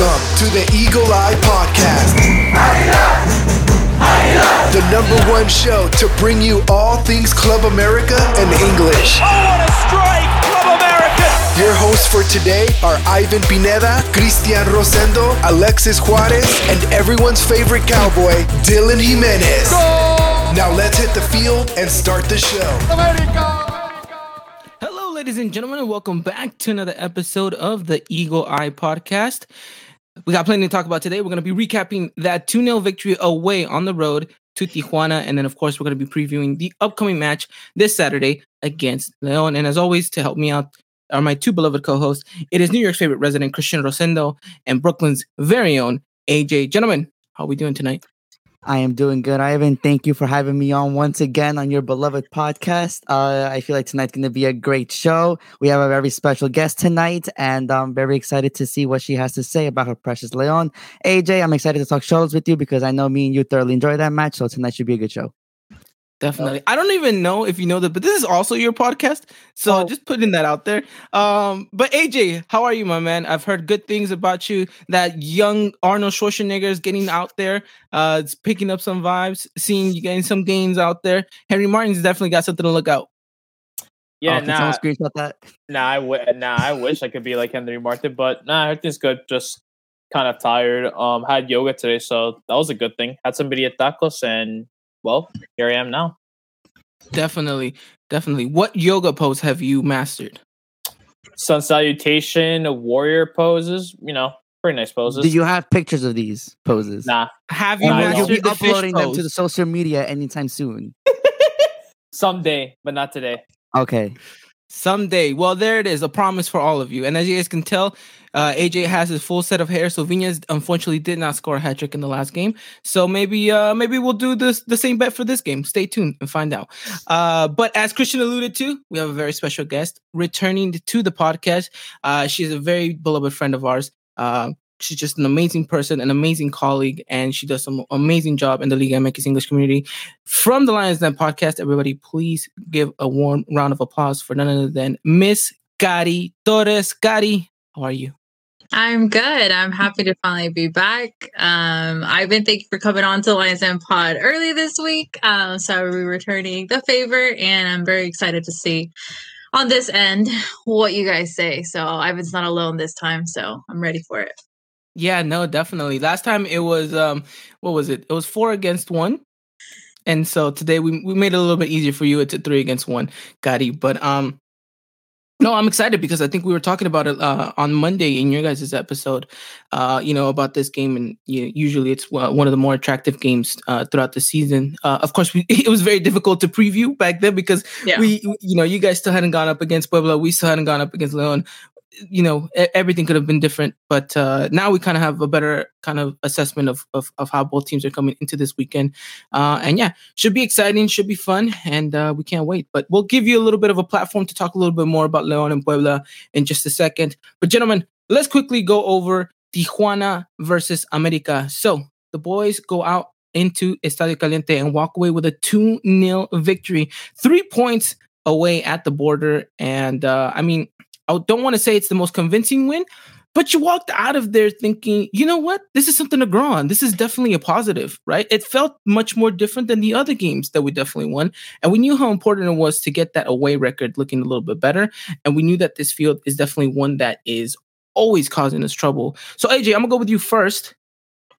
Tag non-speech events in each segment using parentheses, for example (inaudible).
Welcome to the Eagle Eye Podcast. The number one show to bring you all things Club America and English. Oh, what a strike! Club America! Your hosts for today are Ivan Pineda, Cristian Rosendo, Alexis Juarez, and everyone's favorite cowboy, Dylan Jimenez. Go! Now let's hit the field and start the show. Hello, ladies and gentlemen, and welcome back to another episode of the Eagle Eye Podcast. We got plenty to talk about today. We're going to be recapping that 2 0 victory away on the road to Tijuana. And then, of course, we're going to be previewing the upcoming match this Saturday against Leon. And as always, to help me out are my two beloved co hosts. It is New York's favorite resident, Christian Rosendo, and Brooklyn's very own AJ. Gentlemen, how are we doing tonight? I am doing good, Ivan. Thank you for having me on once again on your beloved podcast. Uh, I feel like tonight's going to be a great show. We have a very special guest tonight, and I'm very excited to see what she has to say about her precious Leon. AJ, I'm excited to talk shows with you because I know me and you thoroughly enjoy that match, so tonight should be a good show. Definitely. I don't even know if you know that, but this is also your podcast. So Oh. just putting that out there. Um, but AJ, how are you, my man? I've heard good things about you. That young Arnold Schwarzenegger is getting out there. Uh, it's picking up some vibes, seeing you getting some gains out there. Henry Martin's definitely got something to look out. Yeah, Oh, can nah, someone screenshot that? nah, I w- nah, I wish I could be like Henry Martin, but nah, everything's good. Just kind of tired. Um, had yoga today, so that was a good thing. Had some at tacos, and well, here I am now. Definitely, definitely. What yoga pose have you mastered? Sun salutation, warrior poses. You know, pretty nice poses. Do you have pictures of these poses? Nah, Have you No, I You'll be the uploading them to the social media anytime soon. (laughs) someday, but not today. Okay. Someday. Well, there it is. A promise for all of you. And as you guys can tell, uh, AJ has his full set of hair. So Viñas unfortunately did not score a hat trick in the last game. So maybe uh maybe we'll do this the same bet for this game. Stay tuned and find out. Uh but as Christian alluded to, we have a very special guest returning to the podcast. Uh she's a very beloved friend of ours. Uh She's just an amazing person, an amazing colleague, and she does some amazing job in the Liga MX English community. From the Lions Den podcast, everybody, please give a warm round of applause for none other than Miss Kari Torres. Gary, how are you? I'm good. I'm happy to finally be back. Um, I've been thank you for coming on to Lions Den Pod early this week. Um, so we're returning the favor, and I'm very excited to see on this end what you guys say. So Ivan's not alone this time, so I'm ready for it. Yeah, no, definitely. Last time it was um what was it? It was four against one. And so today we, we made it a little bit easier for you. It's a three against one, Kari. But um no, I'm excited because I think we were talking about it uh, on Monday in your guys' episode, uh, you know, about this game. And you know, usually it's uh, one of the more attractive games uh, throughout the season. Uh, of course, we, (laughs) it was very difficult to preview back then because Yeah. we, you know, you guys still hadn't gone up against Puebla. We still hadn't gone up against Leon. You know, everything could have been different, but uh, now we kind of have a better kind of assessment of, of of how both teams are coming into this weekend. Uh, and yeah, should be exciting, should be fun, and uh, we can't wait. But we'll give you a little bit of a platform to talk a little bit more about Leon and Puebla in just a second. But gentlemen, let's quickly go over Tijuana versus America. So the boys go out into Estadio Caliente and walk away with a 2 0 victory, three points away at the border. And uh, I mean, I don't want to say it's the most convincing win, but you walked out of there thinking, you know what? This is something to grow on. This is definitely a positive, right? It felt much more different than the other games that we definitely won. And we knew how important it was to get that away record looking a little bit better. And we knew that this field is definitely one that is always causing us trouble. So AJ, I'm gonna go with you first.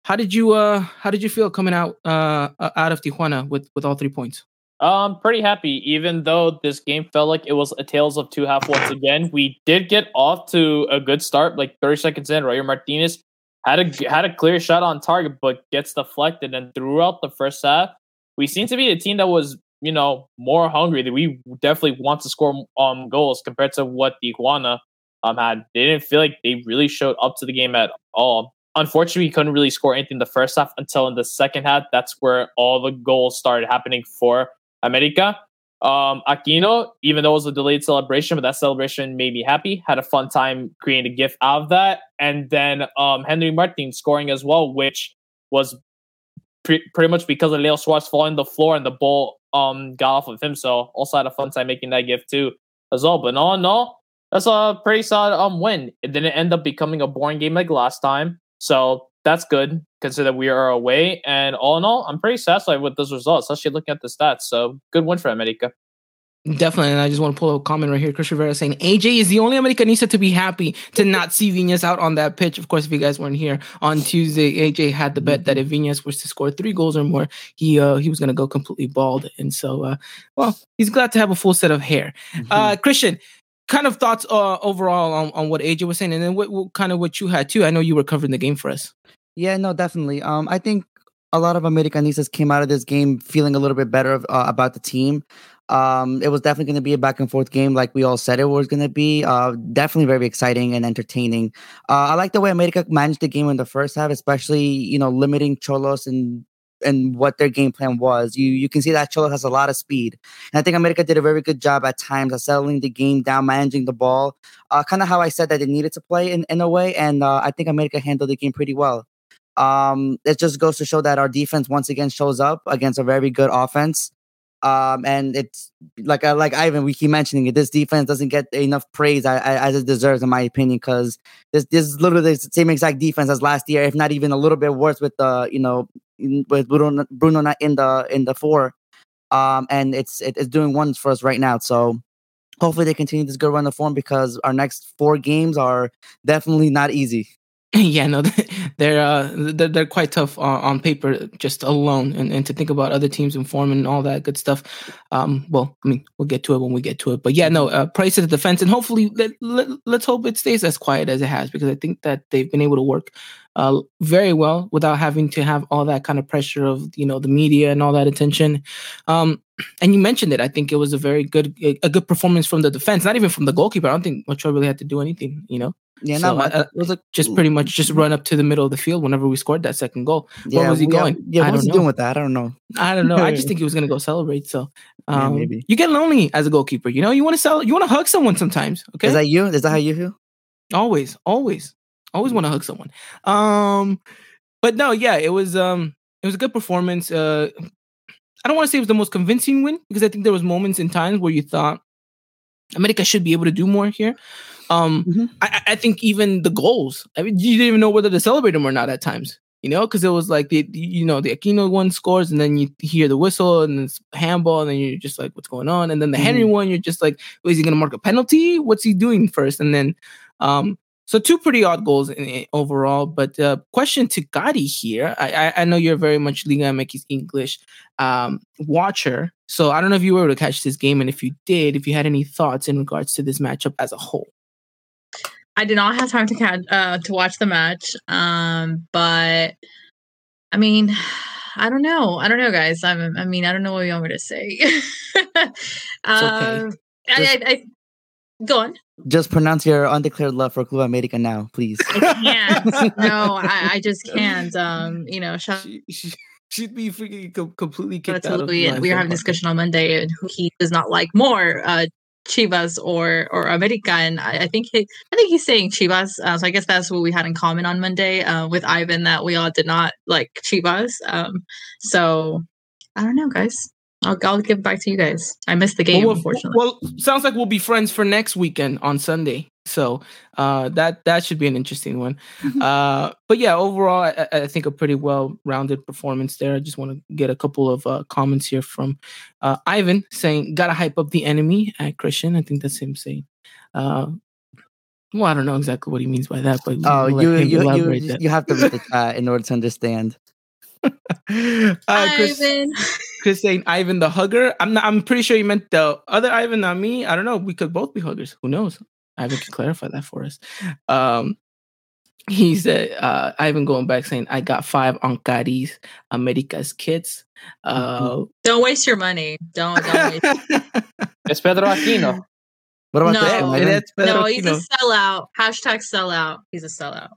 How did you uh how did you feel coming out uh out of Tijuana with with all three points? Um, pretty happy. Even though this game felt like it was a tales of two half once again, we did get off to a good start. Like 30 seconds in, Roger Martinez had a had a clear shot on target, but gets deflected. And throughout the first half, we seem to be a team that was, you know, more hungry. That we definitely want to score um goals compared to what Tijuana um had. They didn't feel like they really showed up to the game at all. Unfortunately, we couldn't really score anything the first half until in the second half. That's where all the goals started happening for America. Um, Aquino, even though it was a delayed celebration, but that celebration made me happy. Had a fun time creating a gift out of that. And then um, Henry Martin scoring as well, which was pre- pretty much because of Leo Suarez falling the floor and the ball um got off of him. So also had a fun time making that gift too as well. But in all, that's a pretty solid um win. It didn't end up becoming a boring game like last time. So that's good considering we are away. And all in all, I'm pretty satisfied with those results, especially looking at the stats. So good win for America. Definitely, and I just want to pull a comment right here. Chris Rivera saying AJ is the only Americanista to be happy to not see Viñas out on that pitch. Of course, if you guys weren't here on Tuesday, AJ had the bet that if Viñas was to score three goals or more, he uh, he was going to go completely bald. And so, uh, well, he's glad to have a full set of hair. Mm-hmm. Uh, Christian, kind of thoughts uh, overall on, on what AJ was saying, and then what, what kind of what you had too. I know you were covering the game for us. Yeah, no, definitely. Um, I think a lot of Americanistas came out of this game feeling a little bit better uh, about the team. Um, it was definitely going to be a back and forth game, like we all said it was going to be. Uh, definitely very exciting and entertaining. Uh, I like the way America managed the game in the first half, especially you know limiting Xolos and and what their game plan was. You you can see that Xolos has a lot of speed, and I think America did a very good job at times of settling the game down, managing the ball. Uh, kind of how I said that they needed to play in, in a way, and uh, I think America handled the game pretty well. Um, it just goes to show that our defense once again shows up against a very good offense. Um, and it's like uh, like Ivan, we keep mentioning it. This defense doesn't get enough praise as it deserves, in my opinion, because this this is literally the same exact defense as last year, if not even a little bit worse with the you know with Bruno, Bruno not in the in the four. Um, and it's it, it's doing wonders for us right now. So hopefully they continue this good run of form because our next four games are definitely not easy. (laughs) yeah, no, (laughs) they're uh, they're, they're quite tough on, on paper just alone, and, and to think about other teams in form and all that good stuff. Um, well, I mean, we'll get to it when we get to it, but yeah, no, uh, praise to the defense, and hopefully, let, let, let's hope it stays as quiet as it has because I think that they've been able to work uh, very well without having to have all that kind of pressure of you know the media and all that attention. Um, and you mentioned it. I think it was a very good a good performance from the defense, not even from the goalkeeper. I don't think Ochoa really had to do anything. You know. Yeah, so no, it was like just pretty much just run up to the middle of the field whenever we scored that second goal. Yeah, Where was he going? Yeah, what was he know. doing with that? I don't know. I don't know. I just think he was gonna go (laughs) celebrate. So um, yeah, maybe you get lonely as a goalkeeper. You know, you want to sell, you want to hug someone sometimes. Okay, is that you? Is that how you feel? Always, always, always want to hug someone. Um, but no, yeah, it was um, it was a good performance. Uh, I don't want to say it was the most convincing win because I think there was moments in times where you thought America should be able to do more here. Um, mm-hmm. I, I, think even the goals, I mean, you didn't even know whether to celebrate them or not at times, you know, because it was like the, you know, the Aquino one scores and then you hear the whistle and it's handball and then you're just like, what's going on? And then the mm-hmm. Henry one, you're just like, well, is he going to mark a penalty? What's he doing first? And then, um, so two pretty odd goals in, overall. But uh, question to Gotti here. I, I, I know you're very much Liga MX English um, watcher. So I don't know if you were able to catch this game, and if you did, if you had any thoughts in regards to this matchup as a whole. I did not have time to catch uh, to watch the match, um, but I mean, I don't know. I don't know, guys. I'm, I mean, I don't know what you want me to say. (laughs) um, okay. I, I, I, go on. Just pronounce your undeclared love for Club America now, please. I can't. no, (laughs) I, I, just can't. Um, you know, she, she, she'd be freaking completely kicked out. we were having a discussion on Monday, and who he does not like more, uh, Chivas or or America, and I, I, think he, I think he's saying Chivas. Uh, so I guess that's what we had in common on Monday uh, with Ivan that we all did not like Chivas. Um, so I don't know, guys. I'll, I'll give back to you guys. I missed the game, well, unfortunately. Well, sounds like we'll be friends for next weekend on Sunday. So uh, that that should be an interesting one. uh, but yeah, overall, I, I, think a pretty well-rounded performance there. I just want to get a couple of uh, comments here from uh, Ivan saying, "Gotta hype up the enemy." At Christian, I think that's him saying. Uh, well, I don't know exactly what he means by that, but oh, you you you, you, have to read the (laughs) chat in order to understand. uh, Chris, Ivan. Chris saying Ivan the hugger. I'm not. I'm pretty sure you meant the other Ivan, not me. I don't know. We could both be huggers. Who knows? Ivan can clarify that for us. Um, he said, uh, Ivan going back saying, I got five Oncaris America's kids. Uh, don't waste your money. Don't. don't waste (laughs) it's Pedro Aquino. What about no, that? No, he's a sellout. Hashtag sellout. He's a sellout.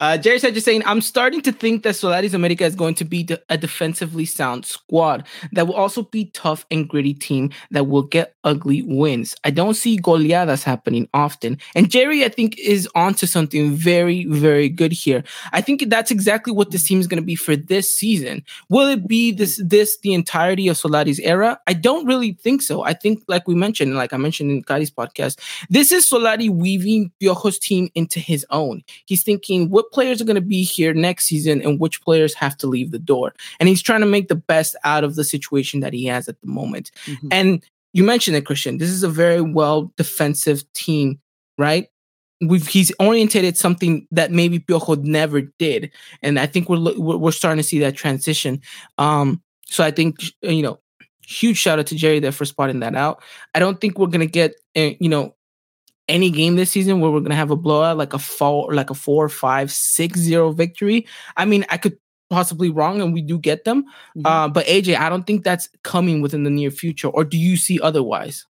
Uh, Jerry said, just saying, I'm starting to think that Solari's America is going to be a defensively sound squad that will also be tough and gritty team that will get ugly wins. I don't see goleadas happening often. And Jerry, I think, is onto something very, very good here. I think that's exactly what this team is going to be for this season. Will it be this this the entirety of Solari's era? I don't really think so. I think, like we mentioned, like I mentioned in Kari's podcast, this is Solari weaving Piojo's team into his own. He's thinking what players are going to be here next season and which players have to leave the door. And he's trying to make the best out of the situation that he has at the moment. Mm-hmm. And you mentioned it, Christian. This is a very well defensive team, right? We've he's orientated something that maybe Piojo never did, and I think we're we're starting to see that transition. Um, so I think you know, huge shout out to Jerry there for spotting that out. I don't think we're gonna get eh, you know any game this season where we're gonna have a blowout, like a four, like a four, five, six zero victory. I mean, I could possibly wrong, and we do get them. Mm-hmm. Uh, but AJ, I don't think that's coming within the near future. Or do you see otherwise?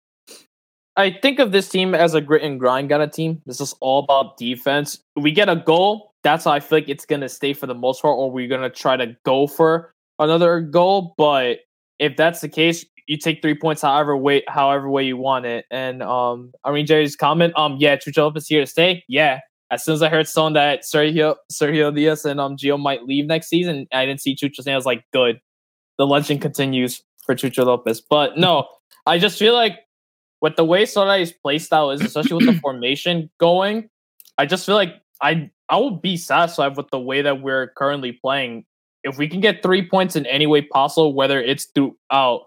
I think of this team as a grit and grind kind of team. This is all about defense. We get a goal. That's how I feel like it's gonna stay for the most part, or we're gonna try to go for another goal. But if that's the case, you take three points however way however way you want it. And um, I mean Jerry's comment, um, yeah, Chucho Lopez here to stay. Yeah. As soon as I heard someone that Sergio Sergio Diaz and um Gio might leave next season, I didn't see Chucho stay. I was like, good. The legend continues for Chucho Lopez. But no, I just feel like with the way Solari's play style is, especially with the (clears throat) formation going, I just feel like I I will be satisfied with the way that we're currently playing. If we can get three points in any way possible, whether it's throughout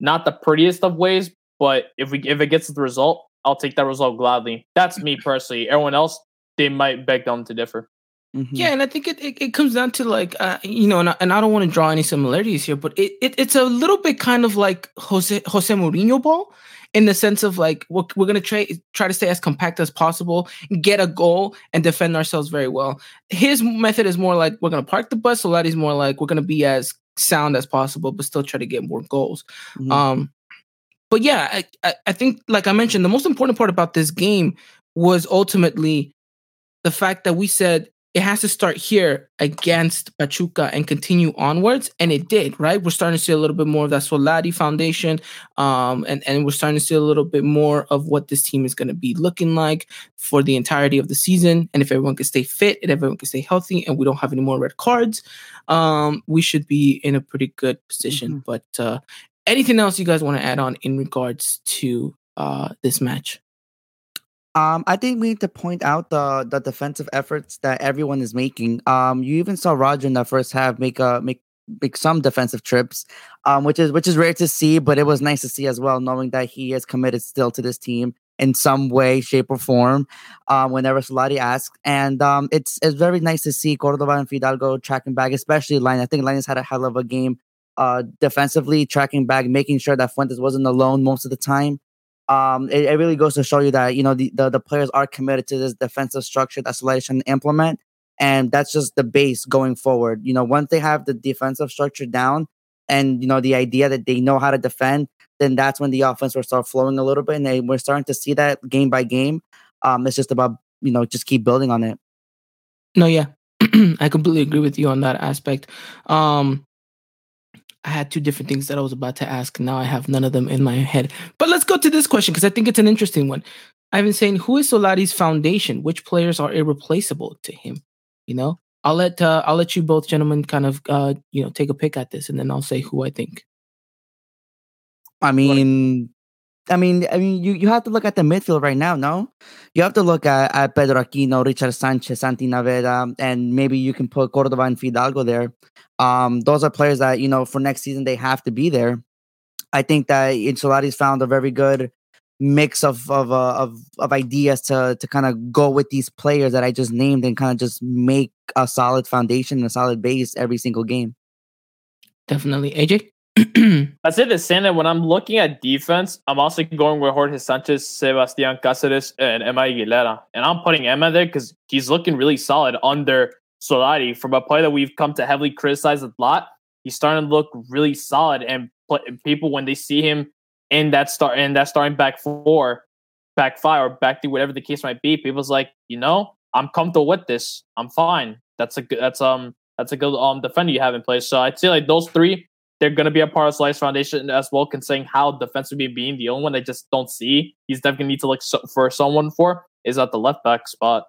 not the prettiest of ways, but if we if it gets the result, I'll take that result gladly. That's me personally. Everyone else, they might beg them to differ. Mm-hmm. Yeah, and I think it, it, it comes down to like uh, you know, and I, and I don't want to draw any similarities here, but it, it it's a little bit kind of like Jose Jose Mourinho ball in the sense of like we're, we're gonna try try to stay as compact as possible, get a goal, and defend ourselves very well. His method is more like we're gonna park the bus. So that is more like we're gonna be as sound as possible, but still try to get more goals. Mm-hmm. Um, but yeah, I, I, I think, like I mentioned, the most important part about this game was ultimately the fact that we said it has to start here against Pachuca and continue onwards. And it did, right? We're starting to see a little bit more of that Solari foundation. Um, and, and we're starting to see a little bit more of what this team is going to be looking like for the entirety of the season. And if everyone can stay fit and everyone can stay healthy and we don't have any more red cards, um, we should be in a pretty good position. Mm-hmm. But uh, anything else you guys want to add on in regards to uh, this match? Um, I think we need to point out the the defensive efforts that everyone is making. Um, you even saw Roger in the first half make a make make some defensive trips, um, which is which is rare to see, but it was nice to see as well, knowing that he is committed still to this team in some way, shape, or form. Um, whenever Solari asks, and um, it's it's very nice to see Cordova and Fidalgo tracking back, especially Layún. I think Layún has had a hell of a game uh, defensively, tracking back, making sure that Fuentes wasn't alone most of the time um, it, it, really goes to show you that you know the, the, the players are committed to this defensive structure that Solari implement, and that's just the base going forward. You know, once they have the defensive structure down, and you know the idea that they know how to defend, then that's when the offense will start flowing a little bit, and they, we're starting to see that game by game. Um, it's just about you know just keep building on it. No, yeah, (clears throat) I completely agree with you on that aspect. Um, I had two different things that I was about to ask. Now I have none of them in my head. But let's go to this question because I think it's an interesting one. I've been saying, who is Solari's foundation? Which players are irreplaceable to him? You know, I'll let uh, I'll let you both gentlemen kind of uh, you know take a pick at this, and then I'll say who I think. I mean, I mean, I mean, you, you have to look at the midfield right now. No, you have to look at, at Pedro Aquino, Richard Sanchez, Santi Naveda, and maybe you can put Cordova and Fidalgo there. Um, those are players that you know for next season they have to be there. I think that Solari's found a very good mix of of uh, of, of ideas to to kind of go with these players that I just named and kind of just make a solid foundation and a solid base every single game. Definitely, AJ. (clears throat) I say the same that when I'm looking at defense, I'm also going with Jorge Sanchez, Sebastian Cáceres, and Emma Aguilera. And I'm putting Emma there because he's looking really solid under Solari from a player that we've come to heavily criticize a lot. He's starting to look really solid, and people when they see him in that start in that starting back four, back five, or back three, whatever the case might be, people's like, you know, I'm comfortable with this. I'm fine. That's a good. That's um. That's a good um defender you have in place. So I'd say like those three, they're gonna be a part of Slice Foundation as well. Considering how defensively being the only one I just don't see, he's definitely need to look so, for someone for is at the left back spot.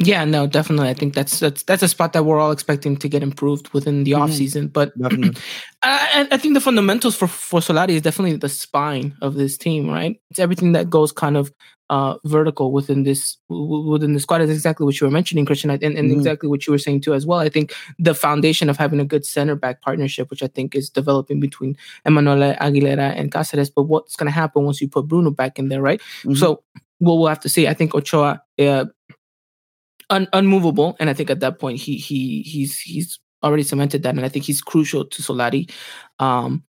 Yeah, no, definitely. I think that's that's that's a spot that we're all expecting to get improved within the Mhm. off season. But (clears throat) I, I think the fundamentals for for Solari is definitely the spine of this team, right? It's everything that goes kind of uh vertical within this within the squad is exactly what you were mentioning, Christian, and, and Mhm. exactly what you were saying too as well. I think the foundation of having a good center back partnership, which I think is developing between Emanuel Aguilera and Cáceres. But what's going to happen once you put Bruno back in there, right? Mhm. So what we'll have to see. I think Ochoa, uh, un- unmovable, and I think at that point he he he's he's already cemented that, and I think he's crucial to Solari. Um,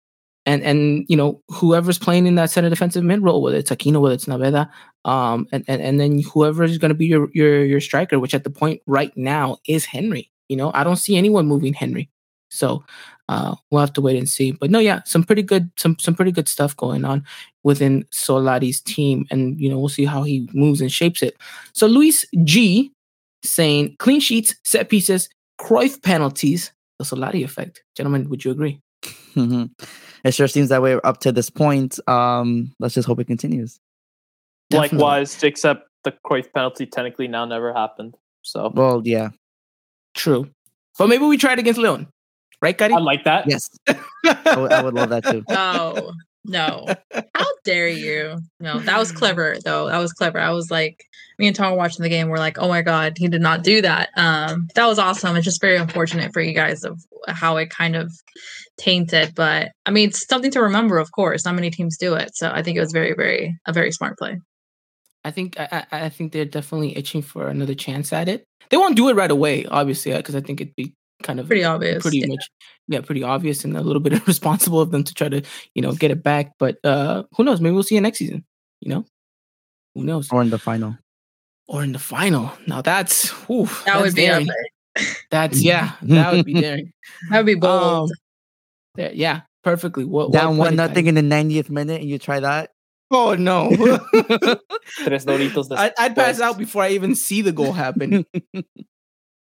and and you know whoever's playing in that center defensive mid role, whether it's Aquino, whether it's Naveda, um, and and and then whoever is going to be your your your striker, which at the point right now is Henry. You know, I don't see anyone moving Henry, so uh, we'll have to wait and see. But no, yeah, some pretty good some some pretty good stuff going on within Solari's team, and you know we'll see how he moves and shapes it. So Luis G saying clean sheets, set pieces, Cruyff penalties, the Solari effect. Gentlemen, would you agree? Mhm. It sure seems that way up to this point. Um, let's just hope it continues. Definitely. Likewise, except the Cruyff penalty technically now never happened. So Well, yeah, True. But maybe we try it against Leon. Right, Cuddy? I like that. yes, I would, I would love that too. (laughs) No, no. (laughs) How dare you? No, that was clever though. That was clever. I was like, me and Tom were watching the game. We're like, oh my god, he did not do that. Um, that was awesome. It's just very unfortunate for you guys of how it kind of tainted. But I mean, it's something to remember. Of course, not many teams do it. So I think it was very, very a very smart play. I think I, I I think they're definitely itching for another chance at it. They won't do it right away, obviously, because I think it'd be kind of Pretty obvious. pretty yeah. much yeah, pretty obvious and a little bit (laughs) irresponsible of them to try to you know get it back. But uh who knows? Maybe we'll see you next season. You know, who knows? Or in the final. Or in the final. Now that's whew, That that's would be daring. epic. That's (laughs) yeah, that would be daring. (laughs) That would be bold. Um, there- yeah, perfectly. What, Down what one put nothing Cuddy? in the 90th minute, and you try that. Oh no. Tres Doritos. I, I'd pass out before I even see the goal happen.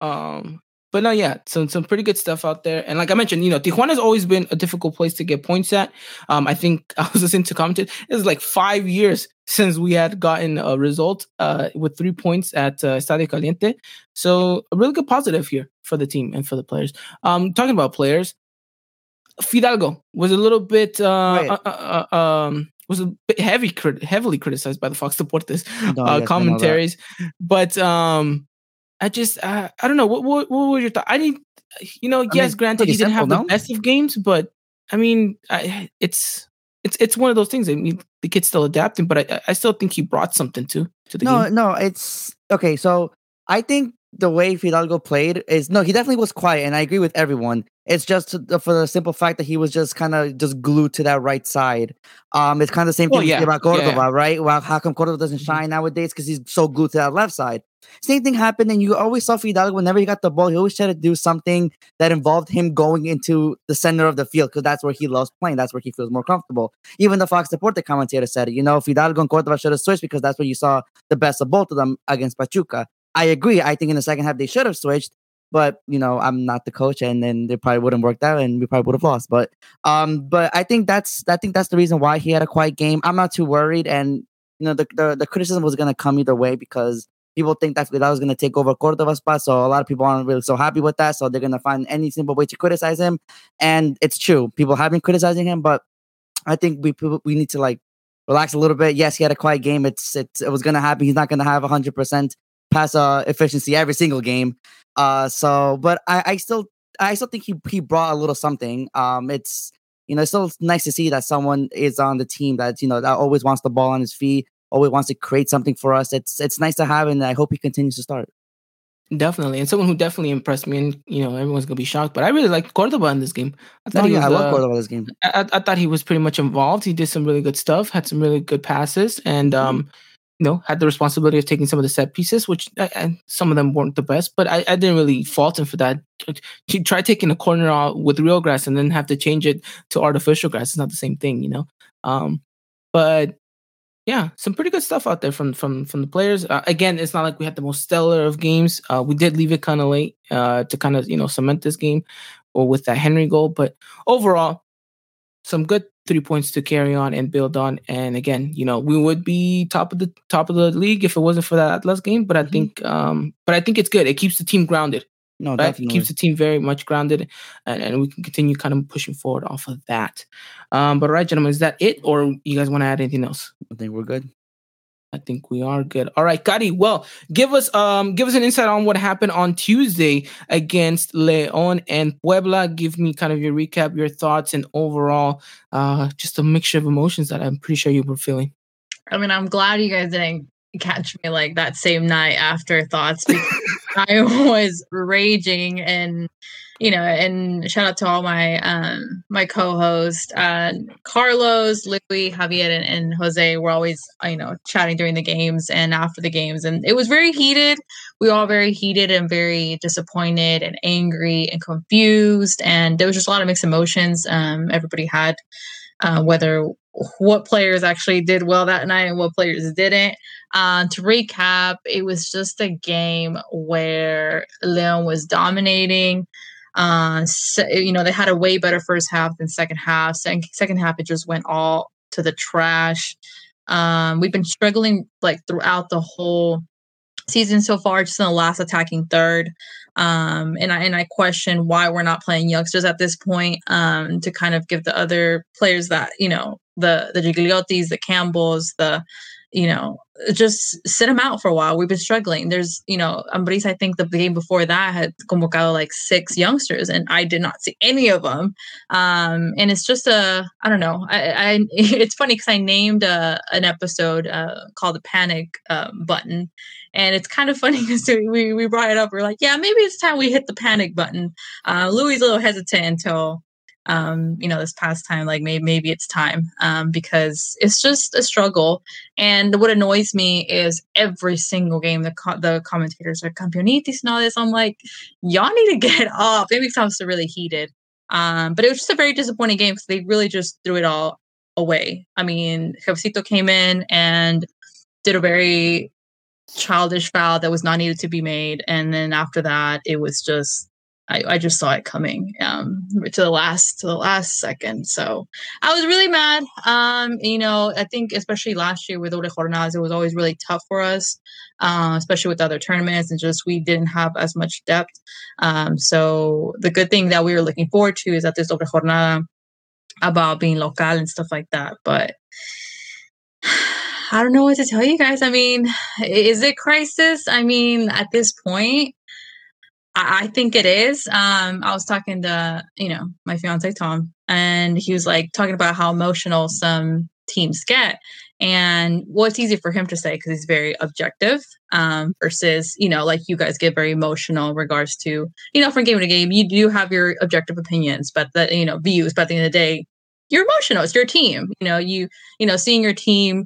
um, but no, yeah, some some pretty good stuff out there. And like I mentioned, you know, Tijuana's always been a difficult place to get points at. Um, I think (laughs) I was listening to commented. It was like five years since we had gotten a result uh with three points at uh, Estadio Caliente. So a really good positive here for the team and for the players. Um, talking about players, Fidalgo was a little bit uh, uh, uh, uh, um was a bit heavy crit- heavily criticized by the Fox Deportes No, uh, yes, I know that. commentaries. But um, I just uh, I don't know what what what was your thoughts? I didn't, you know, yes, mean, granted he didn't have simple, the best of games, but I mean, I, it's it's it's one of those things. I mean, the kid's still adapting, but I I still think he brought something to to the No, game. no, no, it's okay. So I think the way Fidalgo played is no, he definitely was quiet, and I agree with everyone. It's just for the simple fact that he was just kind of just glued to that right side. Um, it's kind of the same thing Well, we say yeah, about Cordova, yeah. right? Well, how come Cordova doesn't Mhm. shine nowadays? Because he's so glued to that left side. Same thing happened, and you always saw Fidalgo whenever he got the ball, he always tried to do something that involved him going into the center of the field because that's where he loves playing. That's where he feels more comfortable. Even the Fox Deporte commentator said it. You know, Fidalgo and Cordova should have switched because that's where you saw the best of both of them against Pachuca. I agree. I think in the second half they should have switched, but you know, I'm not the coach, and then they probably wouldn't work out, and we probably would have lost. But um, but I think that's I think that's the reason why he had a quiet game. I'm not too worried, and you know, the the, the criticism was gonna come either way because people think that that was gonna take over Cordova's spot. So a lot of people aren't really so happy with that. So they're gonna find any simple way to criticize him, and it's true. People have been criticizing him, but I think we we need to like relax a little bit. Yes, he had a quiet game. It's it's it was gonna happen. He's not gonna have hundred percent pass uh efficiency every single game. Uh so but I, I still I still think he he brought a little something. Um it's you know it's still nice to see that someone is on the team that you know that always wants the ball on his feet, always wants to create something for us. It's it's nice to have and I hope he continues to start. Definitely, and someone who definitely impressed me, and you know, everyone's gonna be shocked, but I really liked Cordova in this game. I thought he yeah, I was, love uh, Cordova this game. I, I- thought he was pretty much involved. He did some really good stuff, had some really good passes, and Mm-hmm. um, you know, had the responsibility of taking some of the set pieces, which I, I, some of them weren't the best, but I, I didn't really fault him for that. He tried taking a corner out with real grass and then have to change it to artificial grass. It's not the same thing, you know. Um, but yeah, some pretty good stuff out there from from from the players. Uh, again, it's not like we had the most stellar of games. Uh, we did leave it kind of late uh, to kind of you know cement this game or with that Henry goal, but overall, some good three points to carry on and build on. And again, you know, we would be top of the top of the league if it wasn't for that Atlas game. But I Mhm. think, um, but I think it's good. It keeps the team grounded. No, Right? It definitely. keeps the team very much grounded, and, and we can continue kind of pushing forward off of that. Um, but all right, gentlemen, is that it, or you guys want to add anything else? I think we're good. I think we are good. All right, Gotti. Well, give us um give us an insight on what happened on Tuesday against Leon and Puebla. Give me kind of your recap, your thoughts, and overall uh just a mixture of emotions that I'm pretty sure you were feeling. I mean, I'm glad you guys didn't catch me like that same night after thoughts because I (laughs) was raging and you know, and shout out to all my um my co-host uh Carlos, Louis, Javier, and, and Jose were always uh, you know chatting during the games and after the games, and it was very heated. We all very heated and very disappointed and angry and confused, and there was just a lot of mixed emotions. Um, everybody had uh, whether what players actually did well that night and what players didn't. Uh, to recap, it was just a game where Leon was dominating. Uh, so, you know, they had a way better first half than second half. Second, second half, it just went all to the trash. Um, we've been struggling like throughout the whole season so far, just in the last attacking third. Um, and I and I question why we're not playing youngsters at this point um, to kind of give the other players that you know the the Gigliotis, the Campbells, the you know just sit them out for a while. We've been struggling. There's you know Ambriz. I think the game before that had convocado like six youngsters, and I did not see any of them. Um, and it's just a I don't know. I, I (laughs) it's funny because I named a, an episode uh, called the panic um, button and it's kind of (laughs) funny because we, we brought it up. We're like, yeah, maybe it's time we hit the panic button. Uh, Louis a little hesitant until, um, you know, this past time, like maybe, maybe it's time um, because it's just a struggle. And what annoys me is every single game, the, co- the commentators are campeonitis and all this. I'm like, y'all need to (laughs) get off. I'm so really heated. Um, but it was just a very disappointing game because they really just threw it all away. I mean, Jefecito came in and did a very childish foul that was not needed to be made. And then after that, it was just I, I just saw it coming um, to the last to the last second. So I was really mad. Um, you know, I think especially last year with Ode Jornadas, it was always really tough for us, uh, especially with other tournaments, and just we didn't have as much depth. Um, so the good thing that we were looking forward to is that this Ode Jornada about being local and stuff like that. But (sighs) I don't know what to tell you guys. I mean, is it crisis? I mean, at this point, I, think it is. Um, I was talking to, you know, my fiance Tom, and he was like talking about how emotional some teams get. And well, it's easy for him to say because he's very objective um, versus, you know, like you guys get very emotional in regards to, you know, from game to game, you do have your objective opinions, but that, you know, views. But at the end of the day, you're emotional. It's your team. You know, you, you know, seeing your team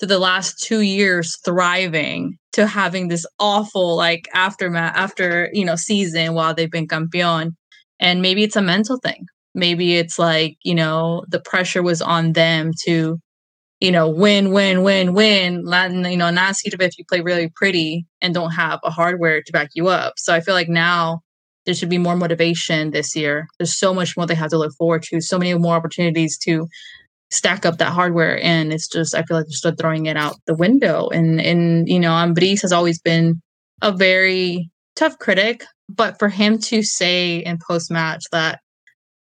to the last two years thriving to having this awful like aftermath after you know season while they've been campeon. And maybe it's a mental thing. Maybe it's like you know the pressure was on them to you know win win win win. Latin, you know not see if you play really pretty and don't have a hardware to back you up. So i feel like now there should be more motivation this year. There's so much more they have to look forward to so many more opportunities to stack up that hardware and it's just i feel like they're still throwing it out the window. And and you know ambriz has always been a very tough critic but for him to say in post match that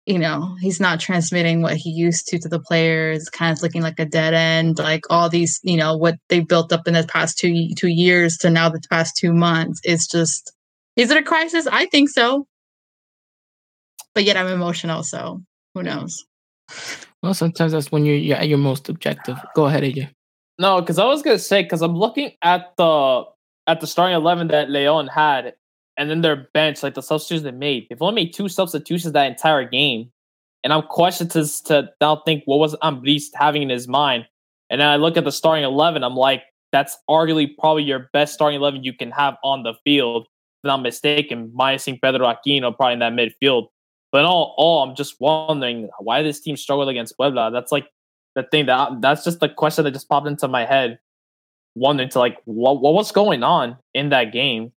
you know he's not transmitting what he used to to the players kind of looking like a dead end like all these you know what they built up in the past two two years to now the past two months is just is it a crisis? I think so. But yet i'm emotional so who knows (laughs) Well, sometimes that's when you're, you're at your most objective. Go ahead, AJ. No, because I was gonna say because I'm looking at the at the starting eleven that Leon had, and then their bench, like the substitutions they made. They've only made two substitutions that entire game, and I'm questioned to to now think what was Ambriz having in his mind. And then I look at the starting eleven, I'm like, that's arguably probably your best starting eleven you can have on the field. If I'm mistaken, minusing Pedro Aquino probably in that midfield. But all, all I'm just wondering why this team struggled against Puebla. That's like the thing that that's just the question that just popped into my head. Wondering to like what what was going on in that game.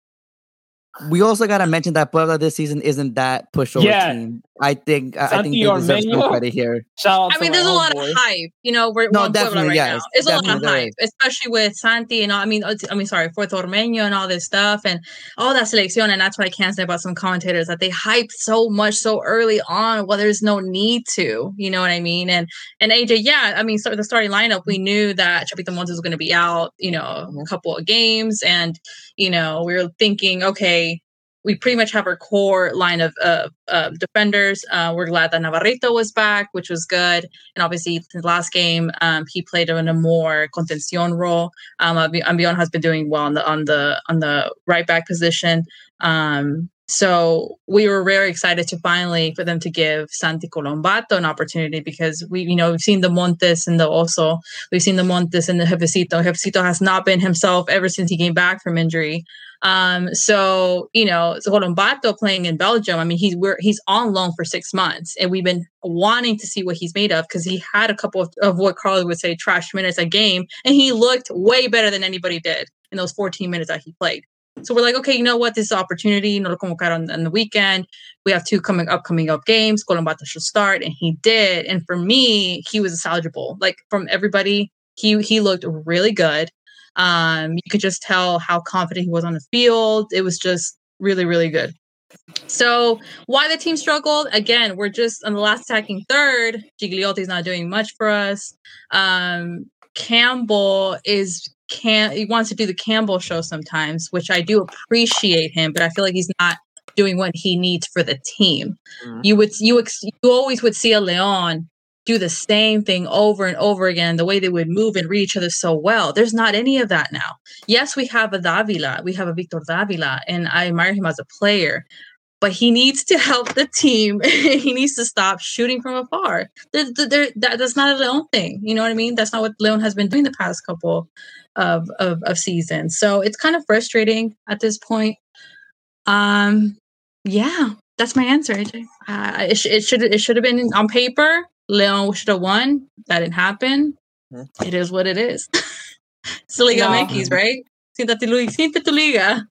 We also gotta mention that Puebla this season isn't that pushover Yeah. team. I think I- I think Santi they deserve some credit here. Shout out I mean, there's a lot homeboy. of hype. You know, we're No, we're definitely, right yes. now. It's a lot of Definitely there hype, especially with Santi and all. I mean, I mean, sorry, for Tormeño and all this stuff and all that selección. And that's what I can't say about some commentators that they hype so much so early on. Well, there's no need to. You know what I mean? And and AJ, yeah, I mean, so the starting lineup, we knew that Chapito Montes was going to be out. You know, mm-hmm. a couple of games, and you know, we were thinking, okay, we pretty much have our core line of uh, uh, defenders. Uh, we're glad that Navarrito was back, which was good. And obviously, the last game, um, he played in a more contención role. Um, Ambi- Ambion has been doing well on the on the on the right back position. Um, so we were very excited to finally for them to give Santi Colombatto an opportunity because we, you know, we've seen the Montes and the also we've seen the Montes and the Jefecito. Jefecito has not been himself ever since he came back from injury. Um, so you know, so Colombatto playing in Belgium. I mean, he's we're he's on loan for six months, and we've been wanting to see what he's made of because he had a couple of, of what Carly would say trash minutes a game, and he looked way better than anybody did in those 14 minutes that he played. So we're like, okay, you know what? This is opportunity. No lo convocaron on, on the weekend. We have two coming up, coming up games. Colombatto should start, and he did. And for me, he was salvageable. Like from everybody, he he looked really good. Um, you could just tell how confident he was on the field. It was just really, really good. So why the team struggled? Again, we're just on the last attacking third. Gigliotti's not doing much for us. Um, Campbell is can he wants to do the Campbell show sometimes, which I do appreciate him, but I feel like he's not doing what he needs for the team. Mhm. You would you ex- you always would see a Leon do the same thing over and over again, the way they would move and read each other so well. There's not any of that now. Yes, we have a Davila, we have a Victor Davila, and I admire him as a player, but he needs to (laughs) help the team. (laughs) he needs to stop shooting from afar. There, there- that, that's not a Leon thing. You know what I mean? That's not what Leon has been doing the past couple of, of, of seasons. So it's kind of frustrating at this point. Um, yeah, that's my answer, Uh, it, sh- it should it should have been on paper. Leon should have won. That didn't happen. Hmm. It is what it is. (laughs) it's the Liga No. MX, right? Siéntate tu, siéntate tu liga.